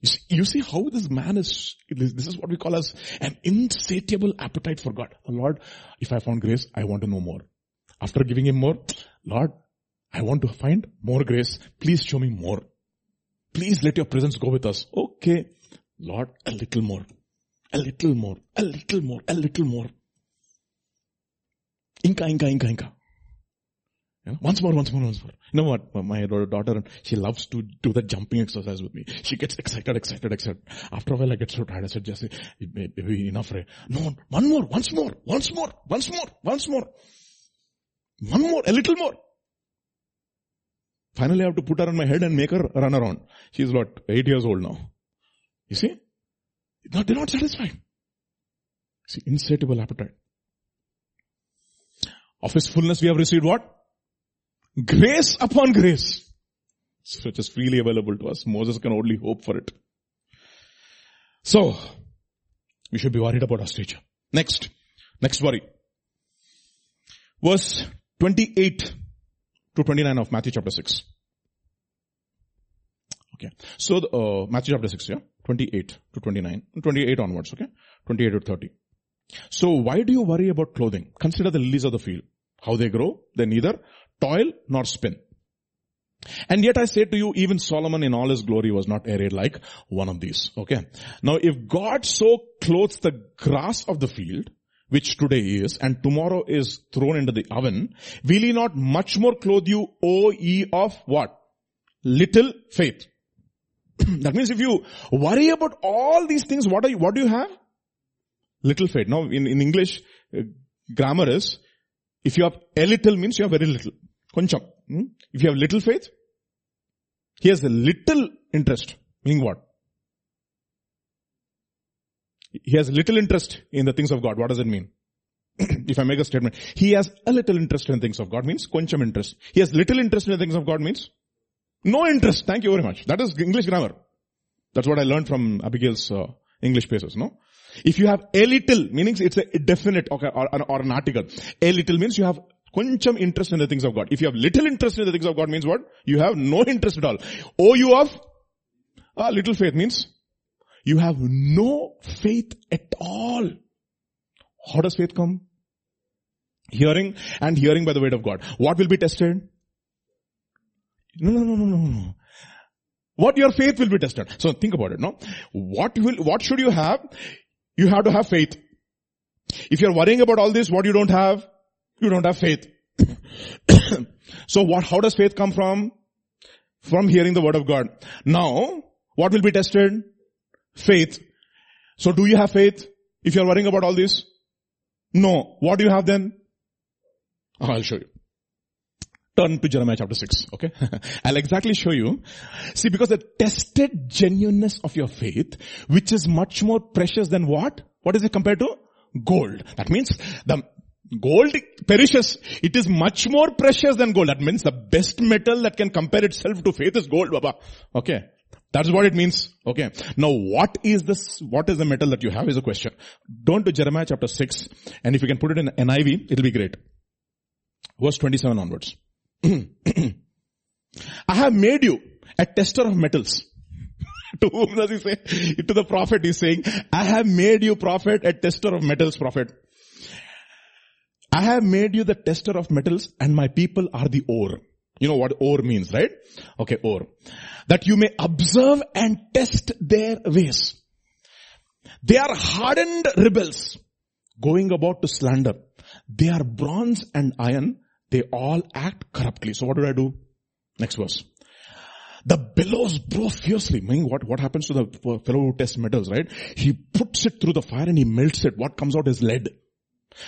You see, you see how this man is, this is what we call as an insatiable appetite for God. Lord, if I found grace, I want to know more. After giving him more, Lord, I want to find more grace. Please show me more. Please let your presence go with us. Okay. Lord, a little more. A little more. A little more. A little more. Inka, inka, inka, inka. You know, once more, once more, once more. You know what? My daughter, she loves to do the jumping exercise with me. She gets excited, excited, excited. After a while I get so tired. I said, Jesse, maybe enough, right? No, one more, once more, once more, once more, once more. One more, a little more. Finally I have to put her on my head and make her run around. She's what, eight years old now. You see? They're not satisfied. See, insatiable appetite. Of His fullness we have received what? Grace upon grace. Which is freely available to us. Moses can only hope for it. So, we should be worried about our stature. Next. Next worry. Verse 28 to 29 of Matthew chapter 6. Okay. So, uh, Matthew chapter 6, yeah? 28 to 29. 28 onwards, okay? 28 to 30. So why do you worry about clothing? Consider the lilies of the field. How they grow. They neither toil nor spin. And yet I say to you, even Solomon in all his glory was not arrayed like one of these. Okay. Now if God so clothes the grass of the field, which today is, and tomorrow is thrown into the oven, will he not much more clothe you, O ye of what? Little faith. that means if you worry about all these things, what are you, what do you have? Little faith. Now in, in English, uh, grammar is, if you have a little means you have very little. Koncham. If you have little faith, he has a little interest. Meaning what? He has little interest in the things of God. What does it mean? if I make a statement, he has a little interest in things of God means koncham interest. He has little interest in the things of God means no interest. Thank you very much. That is English grammar. That's what I learned from Abigail's uh, English pages, no? If you have a little, meaning it's a definite or, or an article. A little means you have koncham interest in the things of God. If you have little interest in the things of God means what? You have no interest at all. Oh, you have a little faith means you have no faith at all. How does faith come? Hearing and hearing by the word of God. What will be tested? No, no, no, no, no, no. What your faith will be tested. So think about it, no? What will, what should you have? You have to have faith. If you're worrying about all this, what you don't have, you don't have faith. so what, how does faith come from? From hearing the word of God. Now, what will be tested? Faith. So do you have faith? If you're worrying about all this? No. What do you have then? Oh, I'll show you. Turn to Jeremiah chapter 6, okay? I'll exactly show you. See, because the tested genuineness of your faith, which is much more precious than what? What is it compared to? Gold. That means the gold perishes. It is much more precious than gold. That means the best metal that can compare itself to faith is gold, Baba. Okay. That's what it means. Okay. Now what is this, what is the metal that you have is a question. Turn to Jeremiah chapter 6 and if you can put it in NIV, it'll be great. Verse 27 onwards. I have made you a tester of metals. to whom does he say? To the prophet he's saying, I have made you prophet, a tester of metals prophet. I have made you the tester of metals and my people are the ore. You know what ore means, right? Okay, ore. That you may observe and test their ways. They are hardened rebels going about to slander. They are bronze and iron they all act corruptly. So what do I do? Next verse. The bellows blow fiercely. Meaning what, what happens to the fellow who tests metals, right? He puts it through the fire and he melts it. What comes out is lead.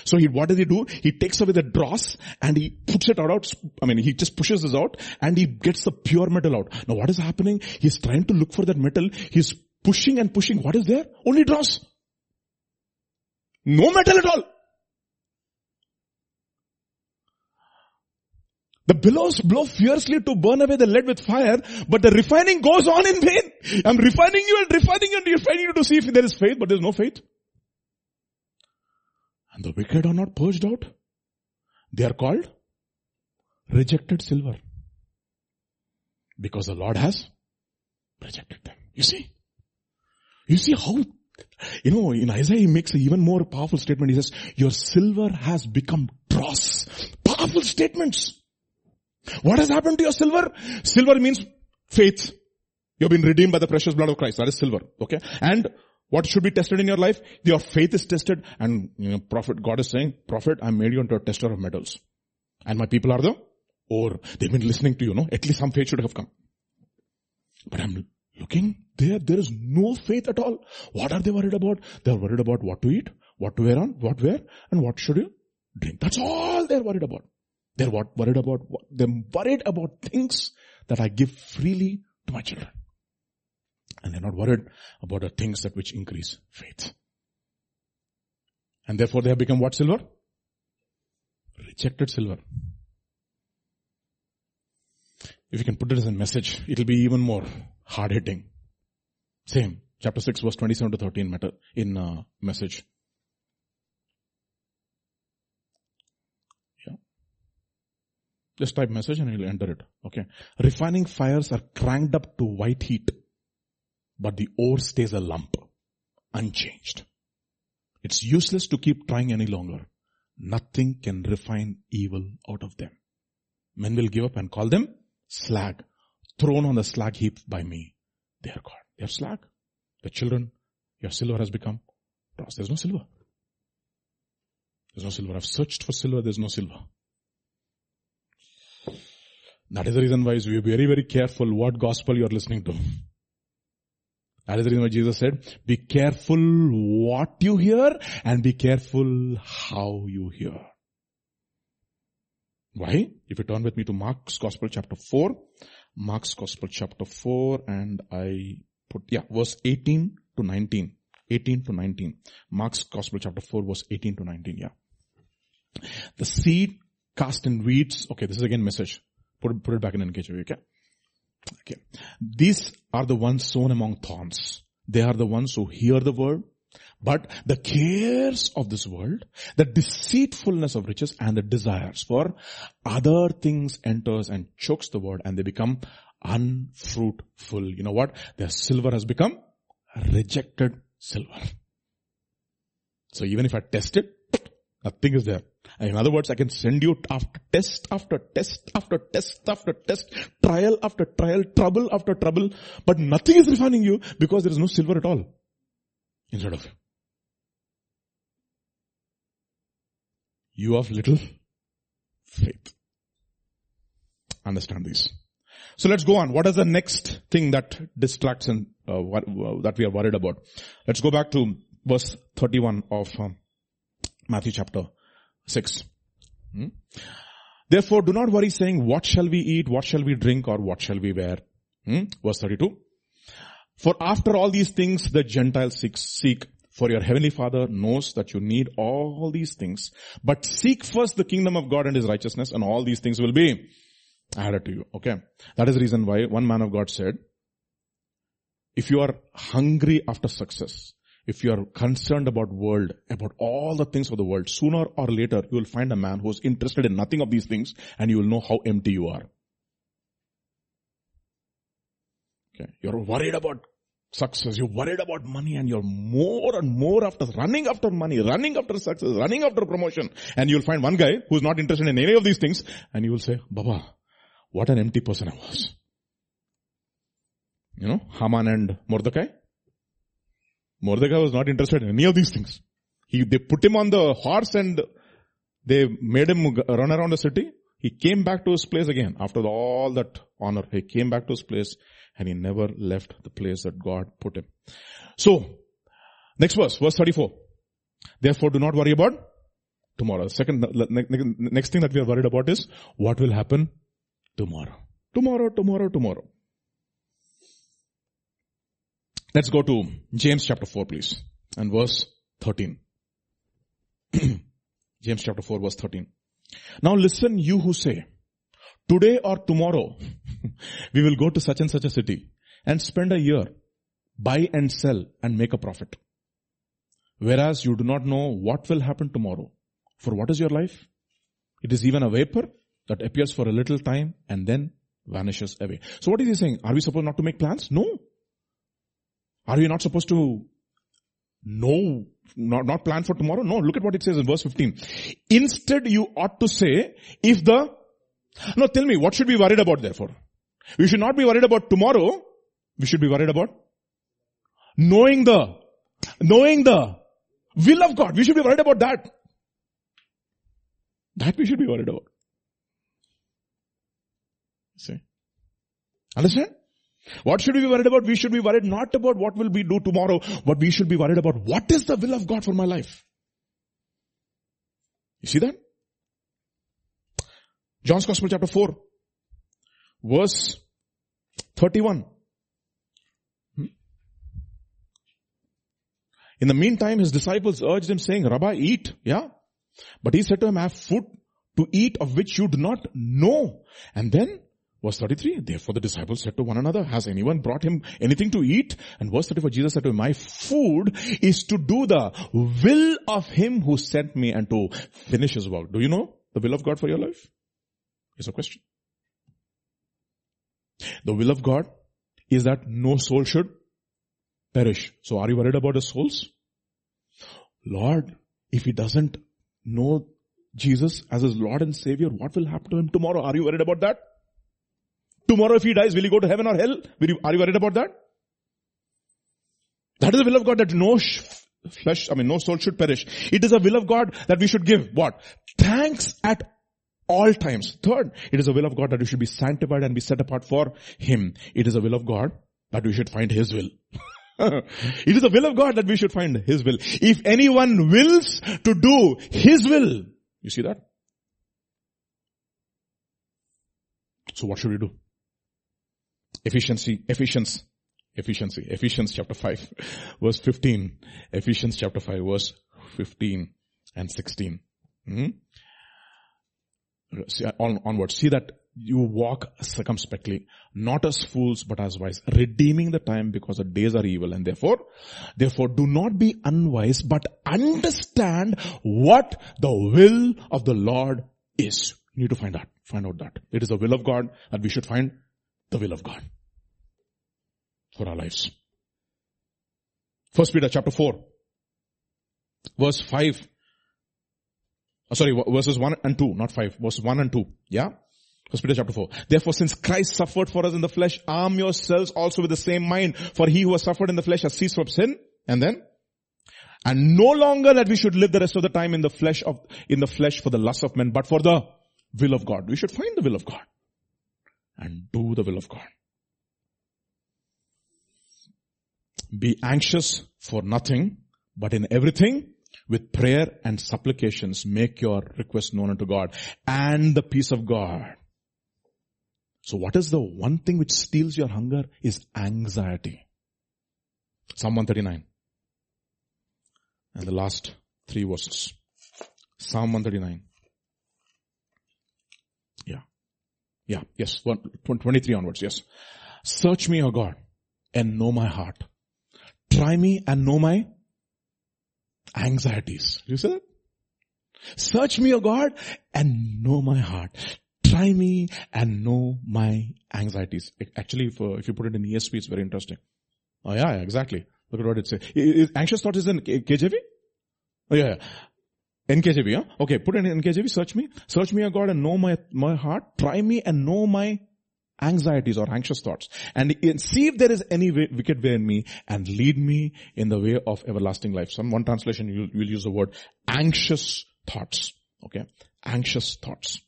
So he, what does he do? He takes away the dross and he puts it out, I mean, he just pushes this out and he gets the pure metal out. Now what is happening? He's trying to look for that metal. He's pushing and pushing. What is there? Only dross. No metal at all. The billows blow fiercely to burn away the lead with fire, but the refining goes on in vain. I'm refining you and refining you and refining you to see if there is faith, but there's no faith. And the wicked are not purged out. They are called rejected silver. Because the Lord has rejected them. You see? You see how, you know, in Isaiah he makes an even more powerful statement. He says, your silver has become dross. Powerful statements. What has happened to your silver? Silver means faith. You've been redeemed by the precious blood of Christ. That is silver. Okay. And what should be tested in your life? Your faith is tested and you know, prophet, God is saying, prophet, I made you into a tester of metals. And my people are the ore. They've been listening to you, know. At least some faith should have come. But I'm looking there, there is no faith at all. What are they worried about? They're worried about what to eat, what to wear on, what wear, and what should you drink. That's all they're worried about. They're what, worried about, they're worried about things that I give freely to my children. And they're not worried about the things that which increase faith. And therefore they have become what silver? Rejected silver. If you can put it as a message, it'll be even more hard hitting. Same. Chapter 6 verse 27 to 13 matter in uh, message. Yeah. Just type message and he'll enter it. Okay. Refining fires are cranked up to white heat, but the ore stays a lump, unchanged. It's useless to keep trying any longer. Nothing can refine evil out of them. Men will give up and call them slag, thrown on the slag heap by me. They are God. They are slag. The children, your silver has become brass. There's no silver. There's no silver. I've searched for silver. There's no silver. That is the reason why we are very, very careful what gospel you are listening to. That is the reason why Jesus said, be careful what you hear and be careful how you hear. Why? If you turn with me to Mark's Gospel chapter 4, Mark's Gospel chapter 4 and I put, yeah, verse 18 to 19. 18 to 19. Mark's Gospel chapter 4 verse 18 to 19, yeah. The seed cast in weeds, okay, this is again message. Put, put it back in NKJV, okay? Okay. These are the ones sown among thorns. They are the ones who hear the word, but the cares of this world, the deceitfulness of riches and the desires for other things enters and chokes the word and they become unfruitful. You know what? Their silver has become rejected silver. So even if I test it, Nothing is there. In other words, I can send you after test after test after test after test, trial after trial, trouble after trouble, but nothing is refining you because there is no silver at all inside of you. You have little faith. Understand these. So let's go on. What is the next thing that distracts and uh, what, uh, that we are worried about? Let's go back to verse 31 of um, Matthew chapter 6. Hmm? Therefore do not worry saying, what shall we eat, what shall we drink, or what shall we wear? Hmm? Verse 32. For after all these things the Gentiles seek, seek, for your heavenly father knows that you need all these things. But seek first the kingdom of God and his righteousness and all these things will be added to you. Okay. That is the reason why one man of God said, if you are hungry after success, if you are concerned about world, about all the things of the world, sooner or later you will find a man who is interested in nothing of these things and you will know how empty you are. Okay. You're worried about success, you're worried about money and you're more and more after running after money, running after success, running after promotion. And you'll find one guy who's not interested in any of these things and you will say, Baba, what an empty person I was. You know, Haman and Mordecai. Mordecai was not interested in any of these things. He, they put him on the horse and they made him run around the city. He came back to his place again after all that honor. He came back to his place and he never left the place that God put him. So, next verse, verse 34. Therefore do not worry about tomorrow. Second, next thing that we are worried about is what will happen tomorrow. Tomorrow, tomorrow, tomorrow. Let's go to James chapter 4 please and verse 13. James chapter 4 verse 13. Now listen you who say, today or tomorrow we will go to such and such a city and spend a year, buy and sell and make a profit. Whereas you do not know what will happen tomorrow. For what is your life? It is even a vapor that appears for a little time and then vanishes away. So what is he saying? Are we supposed not to make plans? No. Are we not supposed to know, not, not plan for tomorrow? No, look at what it says in verse 15. Instead you ought to say, if the, no, tell me, what should we be worried about therefore? We should not be worried about tomorrow. We should be worried about knowing the, knowing the will of God. We should be worried about that. That we should be worried about. See? Understand? What should we be worried about? We should be worried not about what will we do tomorrow, but we should be worried about what is the will of God for my life. You see that? John's Gospel chapter 4, verse 31. Hmm? In the meantime, his disciples urged him saying, Rabbi, eat. Yeah. But he said to him, I have food to eat of which you do not know. And then Verse 33, therefore the disciples said to one another, has anyone brought him anything to eat? And verse 34, Jesus said to him, my food is to do the will of him who sent me and to finish his work. Do you know the will of God for your life? Is a question. The will of God is that no soul should perish. So are you worried about the souls? Lord, if he doesn't know Jesus as his Lord and Savior, what will happen to him tomorrow? Are you worried about that? Tomorrow if he dies, will he go to heaven or hell? You, are you worried about that? That is the will of God that no flesh, I mean no soul should perish. It is a will of God that we should give what? Thanks at all times. Third, it is a will of God that we should be sanctified and be set apart for Him. It is a will of God that we should find His will. it is a will of God that we should find His will. If anyone wills to do His will, you see that? So what should we do? Efficiency, efficiency, efficiency, Ephesians chapter 5, verse 15, Ephesians chapter 5, verse 15 and 16. Hmm? See, on, onward. See that you walk circumspectly, not as fools, but as wise, redeeming the time because the days are evil and therefore, therefore do not be unwise, but understand what the will of the Lord is. You need to find out, find out that. It is the will of God that we should find the will of God for our lives. First Peter chapter 4, verse 5 Oh, sorry, verses 1 and 2, not 5. Verses 1 and 2. Yeah? First Peter chapter 4. Therefore, since Christ suffered for us in the flesh, arm yourselves also with the same mind. For he who has suffered in the flesh has ceased from sin. And then? And no longer that we should live the rest of the time in the flesh of, in the flesh for the lust of men, but for the will of God. We should find the will of God. And do the will of God. Be anxious for nothing, but in everything, with prayer and supplications, make your request known unto God and the peace of God. So what is the one thing which steals your hunger is anxiety. Psalm 139. And the last three verses. Psalm 139. Yeah. Yeah. Yes. 23 onwards. Yes. Search me, O God, and know my heart. Try me and know my anxieties. You see that? Search me, O God, and know my heart. Try me and know my anxieties. Actually, if, uh, if you put it in ESV, it's very interesting. Oh yeah, exactly. Look at what it says. Anxious thought is in KJV? Oh yeah, yeah. NKJV, huh? Okay, put it in NKJV, search me. Search me, O God, and know my, my heart. Try me and know my anxieties or anxious thoughts. And see if there is any way, wicked way in me and lead me in the way of everlasting life. Some one translation you will use the word anxious thoughts. Okay. Anxious thoughts.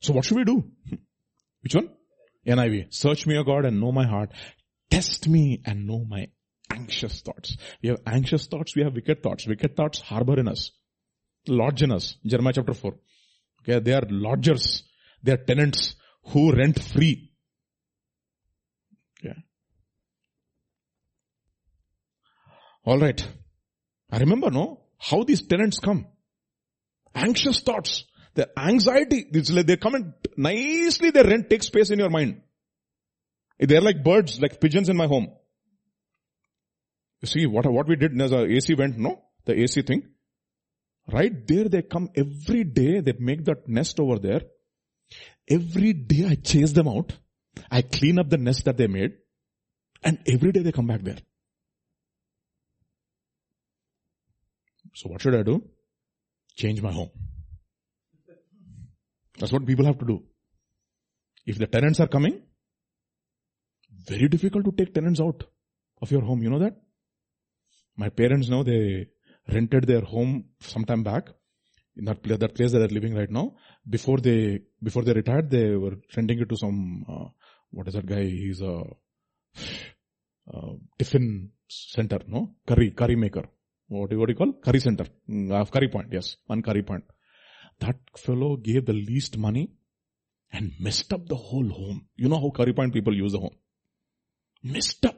So what should we do? Which one? NIV. Search me, O God, and know my heart. Test me and know my anxious thoughts. We have anxious thoughts, we have wicked thoughts. Wicked thoughts harbor in us. Lodge in us. Jeremiah chapter 4. Okay, they are lodgers. They are tenants who rent free. Yeah. Alright. I remember, no? How these tenants come. Anxious thoughts. The anxiety, they come and nicely they rent, take space in your mind. They're like birds, like pigeons in my home. See, what, what we did as our AC went, no? The AC thing. Right there they come every day, they make that nest over there. Every day I chase them out. I clean up the nest that they made. And every day they come back there. So what should I do? Change my home. That's what people have to do. If the tenants are coming, very difficult to take tenants out of your home. You know that? My parents know they rented their home sometime back in that place, that place that they're living right now. Before they, before they retired, they were renting it to some, uh, what is that guy? He's a, uh, tiffin center, no? Curry, curry maker. What, do, what do you call? Curry center. Mm, uh, curry point, yes. One curry point. That fellow gave the least money and messed up the whole home. You know how curry point people use the home? Messed up.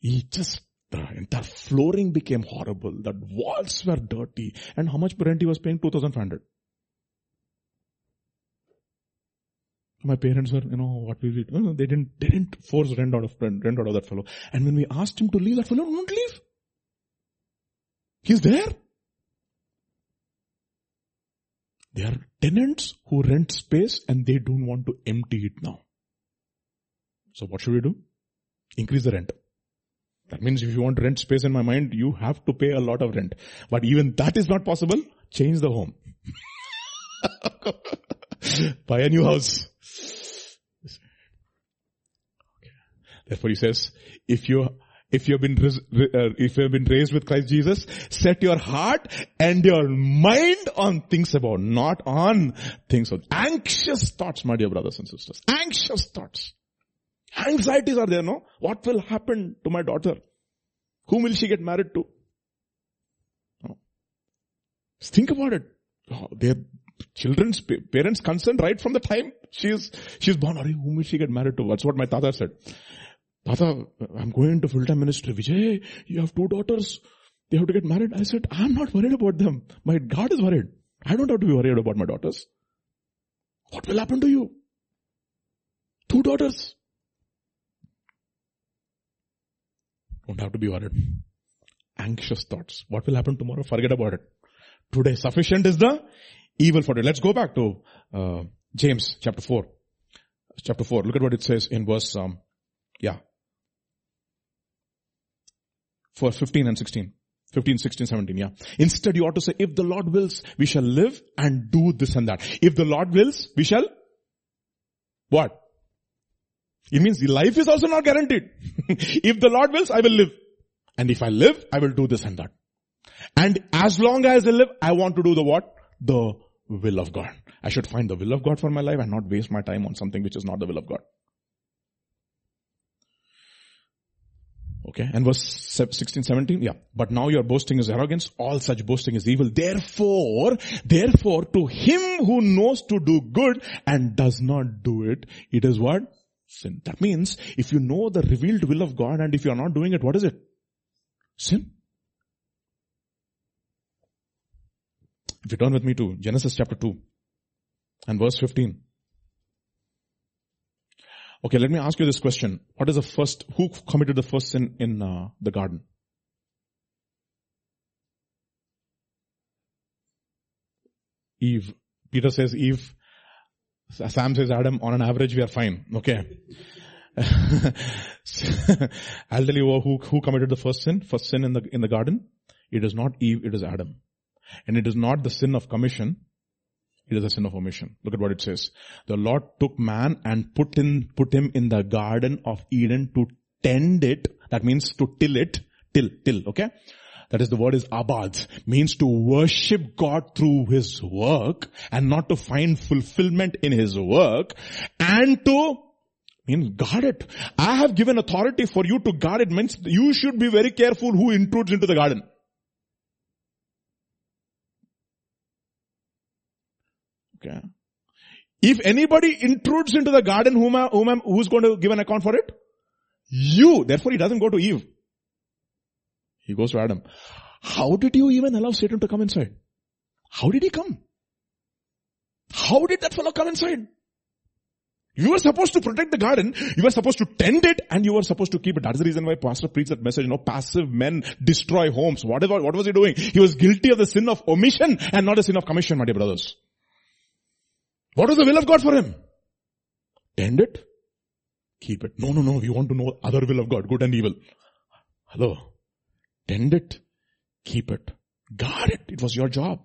He just the entire flooring became horrible. The walls were dirty. And how much rent he was paying? 2500. My parents were, you know, what we did. They didn't, they didn't force rent out of, rent, out of that fellow. And when we asked him to leave, that fellow won't leave. He's there. They are tenants who rent space and they don't want to empty it now. So what should we do? Increase the rent. That means if you want rent space in my mind, you have to pay a lot of rent. But even that is not possible. Change the home. Buy a new house. Therefore he says, if you if you have been uh, if you have been raised with Christ Jesus, set your heart and your mind on things about, not on things of anxious thoughts, my dear brothers and sisters. Anxious thoughts. Anxieties are there, no? What will happen to my daughter? Whom will she get married to? No. Think about it. Oh, their children's parents consent right from the time she's she's born. Are whom will she get married to? That's what my tata said. Tata, I'm going into full-time ministry. Vijay, you have two daughters. They have to get married. I said, I'm not worried about them. My God is worried. I don't have to be worried about my daughters. What will happen to you? Two daughters. Don't have to be worried. Anxious thoughts. What will happen tomorrow? Forget about it. Today, sufficient is the evil for it. Let's go back to uh, James chapter 4. Chapter 4. Look at what it says in verse, um, yeah. For 15 and 16. 15, 16, 17, yeah. Instead you ought to say, if the Lord wills, we shall live and do this and that. If the Lord wills, we shall, what? It means life is also not guaranteed. if the Lord wills, I will live. And if I live, I will do this and that. And as long as I live, I want to do the what? The will of God. I should find the will of God for my life and not waste my time on something which is not the will of God. Okay, and verse 16, 17, yeah. But now your boasting is arrogance, all such boasting is evil. Therefore, therefore, to him who knows to do good and does not do it, it is what? Sin. That means, if you know the revealed will of God and if you are not doing it, what is it? Sin. If you turn with me to Genesis chapter 2 and verse 15. Okay, let me ask you this question. What is the first, who committed the first sin in uh, the garden? Eve. Peter says Eve. Sam says Adam. On an average, we are fine. Okay. I'll tell you who, who committed the first sin, first sin in the, in the garden. It is not Eve, it is Adam. And it is not the sin of commission, it is a sin of omission. Look at what it says. The Lord took man and put in, put him in the garden of Eden to tend it. That means to till it. Till, till, okay? That is the word is abad. Means to worship God through His work and not to find fulfillment in His work and to mean guard it. I have given authority for you to guard it means you should be very careful who intrudes into the garden. Okay. If anybody intrudes into the garden, whom, whom, who's going to give an account for it? You. Therefore, he doesn't go to Eve. He goes to Adam. How did you even allow Satan to come inside? How did he come? How did that fellow come inside? You were supposed to protect the garden, you were supposed to tend it, and you were supposed to keep it. That's the reason why pastor preached that message, you know, passive men destroy homes. What, is, what was he doing? He was guilty of the sin of omission and not a sin of commission, my dear brothers. What was the will of God for him? Tend it, keep it. No, no, no, we want to know other will of God, good and evil. Hello. Tend it, keep it, guard it. It was your job.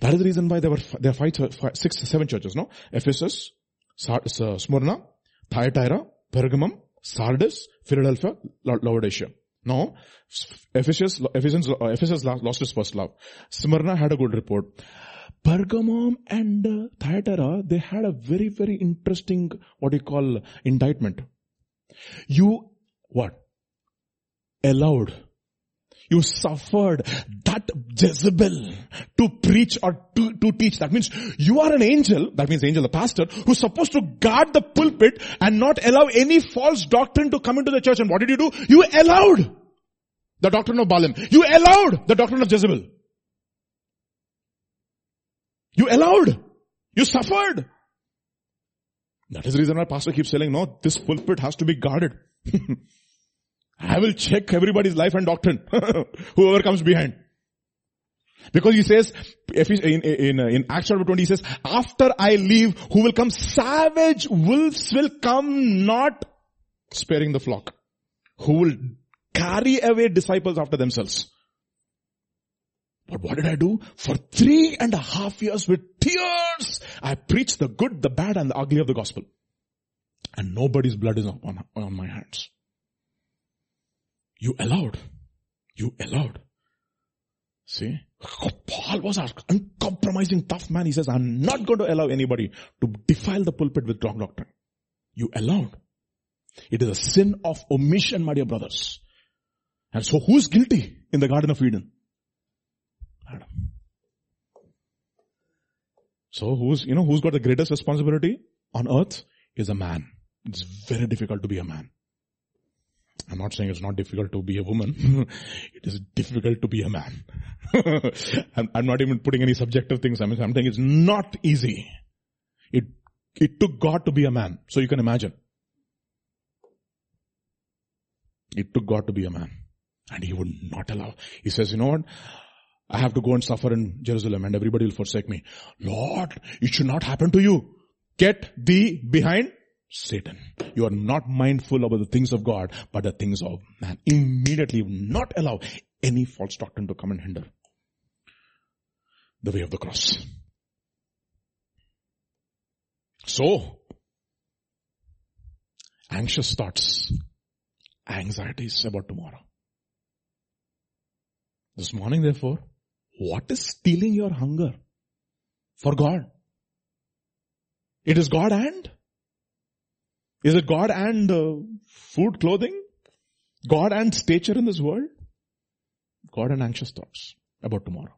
That is the reason why there were, there are five, five six, seven churches, no? Ephesus, Smyrna, Thyatira, Pergamum, Sardis, Philadelphia, Laodicea. No, Ephesus, Ephesians, Ephesus lost its first love. Smyrna had a good report. Pergamum and uh, Thyatira, they had a very, very interesting, what you call, indictment. You, what? Allowed. You suffered that Jezebel to preach or to, to teach. That means you are an angel, that means angel, the pastor, who's supposed to guard the pulpit and not allow any false doctrine to come into the church. And what did you do? You allowed the doctrine of Balaam. You allowed the doctrine of Jezebel. You allowed. You suffered. That is the reason why pastor keeps saying, no, this pulpit has to be guarded. I will check everybody's life and doctrine. Whoever comes behind. Because he says, in, in, in Acts chapter 20, he says, after I leave, who will come? Savage wolves will come, not sparing the flock. Who will carry away disciples after themselves. But what did I do? For three and a half years with tears, I preached the good, the bad and the ugly of the gospel. And nobody's blood is on, on my hands. You allowed. You allowed. See? Paul was an uncompromising tough man. He says, I'm not going to allow anybody to defile the pulpit with wrong doctrine. You allowed. It is a sin of omission, my dear brothers. And so who's guilty in the Garden of Eden? Adam. So who's, you know, who's got the greatest responsibility on earth is a man. It's very difficult to be a man. I'm not saying it's not difficult to be a woman. it is difficult to be a man. I'm, I'm, not even putting any subjective things. I'm, I'm saying it's not easy. It, it took God to be a man. So you can imagine. It took God to be a man. And he would not allow. He says, you know what? I have to go and suffer in Jerusalem and everybody will forsake me. Lord, it should not happen to you. Get thee behind Satan. You are not mindful about the things of God, but the things of man. Immediately not allow any false doctrine to come and hinder the way of the cross. So, anxious thoughts, anxieties about tomorrow. This morning therefore, what is stealing your hunger for God? It is God and? Is it God and uh, food, clothing? God and stature in this world? God and anxious thoughts about tomorrow.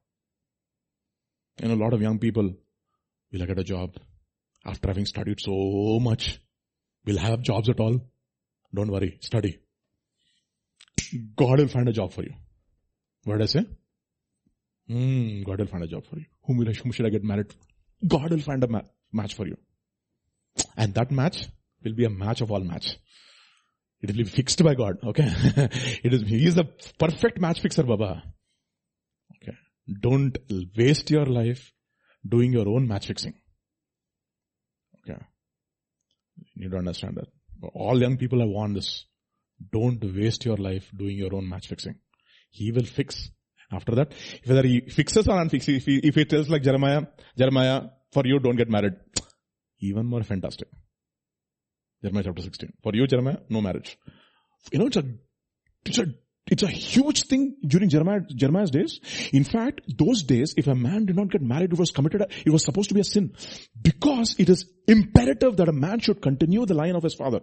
You know, a lot of young people will I get a job after having studied so much? Will I have jobs at all? Don't worry, study. God will find a job for you. What did I say? Hmm, God will find a job for you. Whom, will I, whom should I get married? God will find a ma- match for you. And that match will be a match of all match. It will be fixed by God. Okay. it is, he is a perfect match fixer, Baba. Okay. Don't waste your life doing your own match fixing. Okay. You need to understand that. All young people have warned this. Don't waste your life doing your own match fixing. He will fix. After that, whether he fixes or unfixes, if he, if he tells like Jeremiah, Jeremiah, for you don't get married. Even more fantastic. Jeremiah chapter 16. For you, Jeremiah, no marriage. You know, it's a, it's a, it's a huge thing during Jeremiah, Jeremiah's days. In fact, those days, if a man did not get married, it was committed, it was supposed to be a sin. Because it is imperative that a man should continue the line of his father.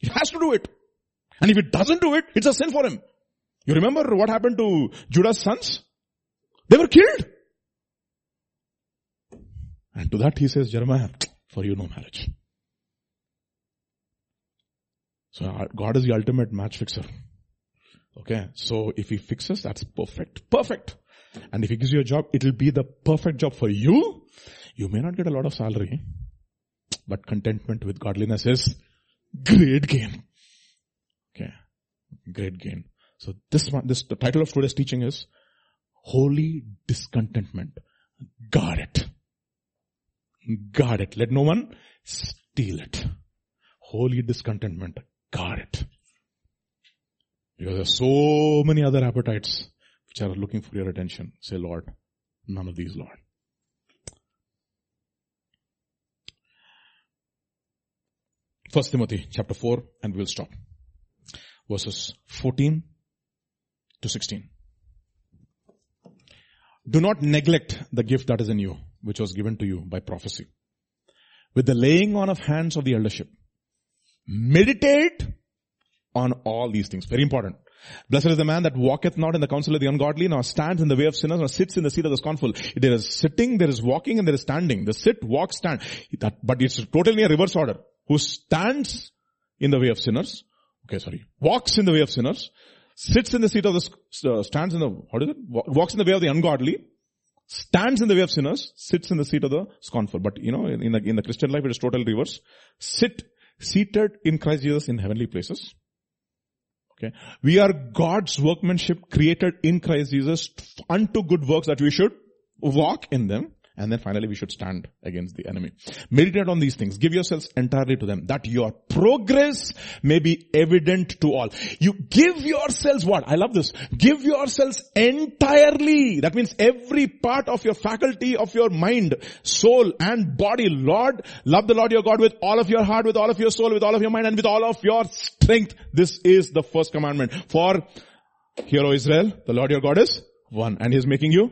He has to do it. And if he doesn't do it, it's a sin for him. You remember what happened to Judah's sons? They were killed. And to that he says, Jeremiah, for you no marriage. So God is the ultimate match fixer. Okay. So if he fixes, that's perfect. Perfect. And if he gives you a job, it will be the perfect job for you. You may not get a lot of salary, but contentment with godliness is great gain. Okay. Great gain. So this one, this, the title of today's teaching is Holy Discontentment. Guard it. Guard it. Let no one steal it. Holy discontentment. Guard it. Because there are so many other appetites which are looking for your attention. Say, Lord, none of these, Lord. First Timothy chapter 4 and we'll stop. Verses 14 to 16. Do not neglect the gift that is in you, which was given to you by prophecy. With the laying on of hands of the eldership. Meditate on all these things. Very important. Blessed is the man that walketh not in the counsel of the ungodly, nor stands in the way of sinners, nor sits in the seat of the scornful. There is sitting, there is walking, and there is standing. The sit, walk, stand. That, but it's totally a reverse order. Who stands in the way of sinners, okay, sorry, walks in the way of sinners, sits in the seat of the, uh, stands in the, what is it? Walks in the way of the ungodly, stands in the way of sinners, sits in the seat of the scornful. But you know, in the, in the Christian life, it is total reverse. Sit, seated in Christ Jesus in heavenly places. Okay. We are God's workmanship created in Christ Jesus unto good works that we should walk in them. And then finally we should stand against the enemy. Meditate on these things. Give yourselves entirely to them that your progress may be evident to all. You give yourselves what? I love this. Give yourselves entirely. That means every part of your faculty of your mind, soul and body. Lord, love the Lord your God with all of your heart, with all of your soul, with all of your mind and with all of your strength. This is the first commandment. For, hear O Israel, the Lord your God is one and he is making you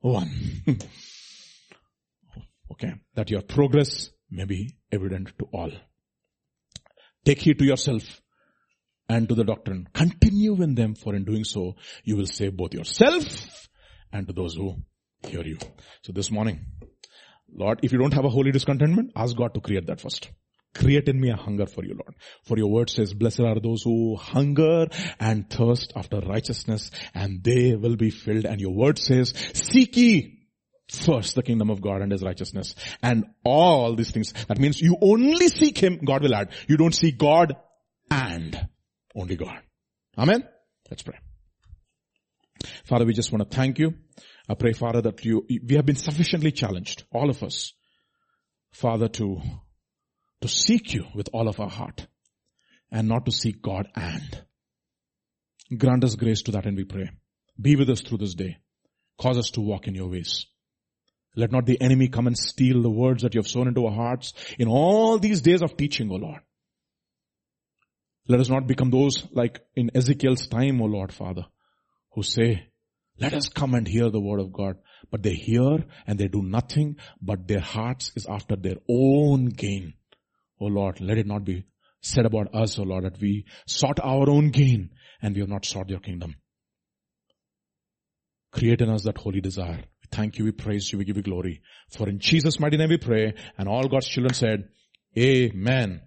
one. Okay. That your progress may be evident to all. Take heed to yourself and to the doctrine. Continue in them for in doing so you will save both yourself and to those who hear you. So this morning, Lord, if you don't have a holy discontentment, ask God to create that first. Create in me a hunger for you, Lord. For your word says, blessed are those who hunger and thirst after righteousness and they will be filled. And your word says, seek ye first the kingdom of God and his righteousness and all these things. That means you only seek him, God will add. You don't seek God and only God. Amen? Let's pray. Father, we just want to thank you. I pray, Father, that you, we have been sufficiently challenged, all of us, Father, to, to seek you with all of our heart and not to seek God and. Grant us grace to that and we pray. Be with us through this day. Cause us to walk in your ways. Let not the enemy come and steal the words that you have sown into our hearts in all these days of teaching, O Lord. Let us not become those like in Ezekiel's time, O Lord Father, who say, let us come and hear the word of God. But they hear and they do nothing, but their hearts is after their own gain. O Lord, let it not be said about us, O Lord, that we sought our own gain and we have not sought your kingdom. Create in us that holy desire. Thank you, we praise you, we give you glory. For in Jesus' mighty name we pray, and all God's children said, Amen.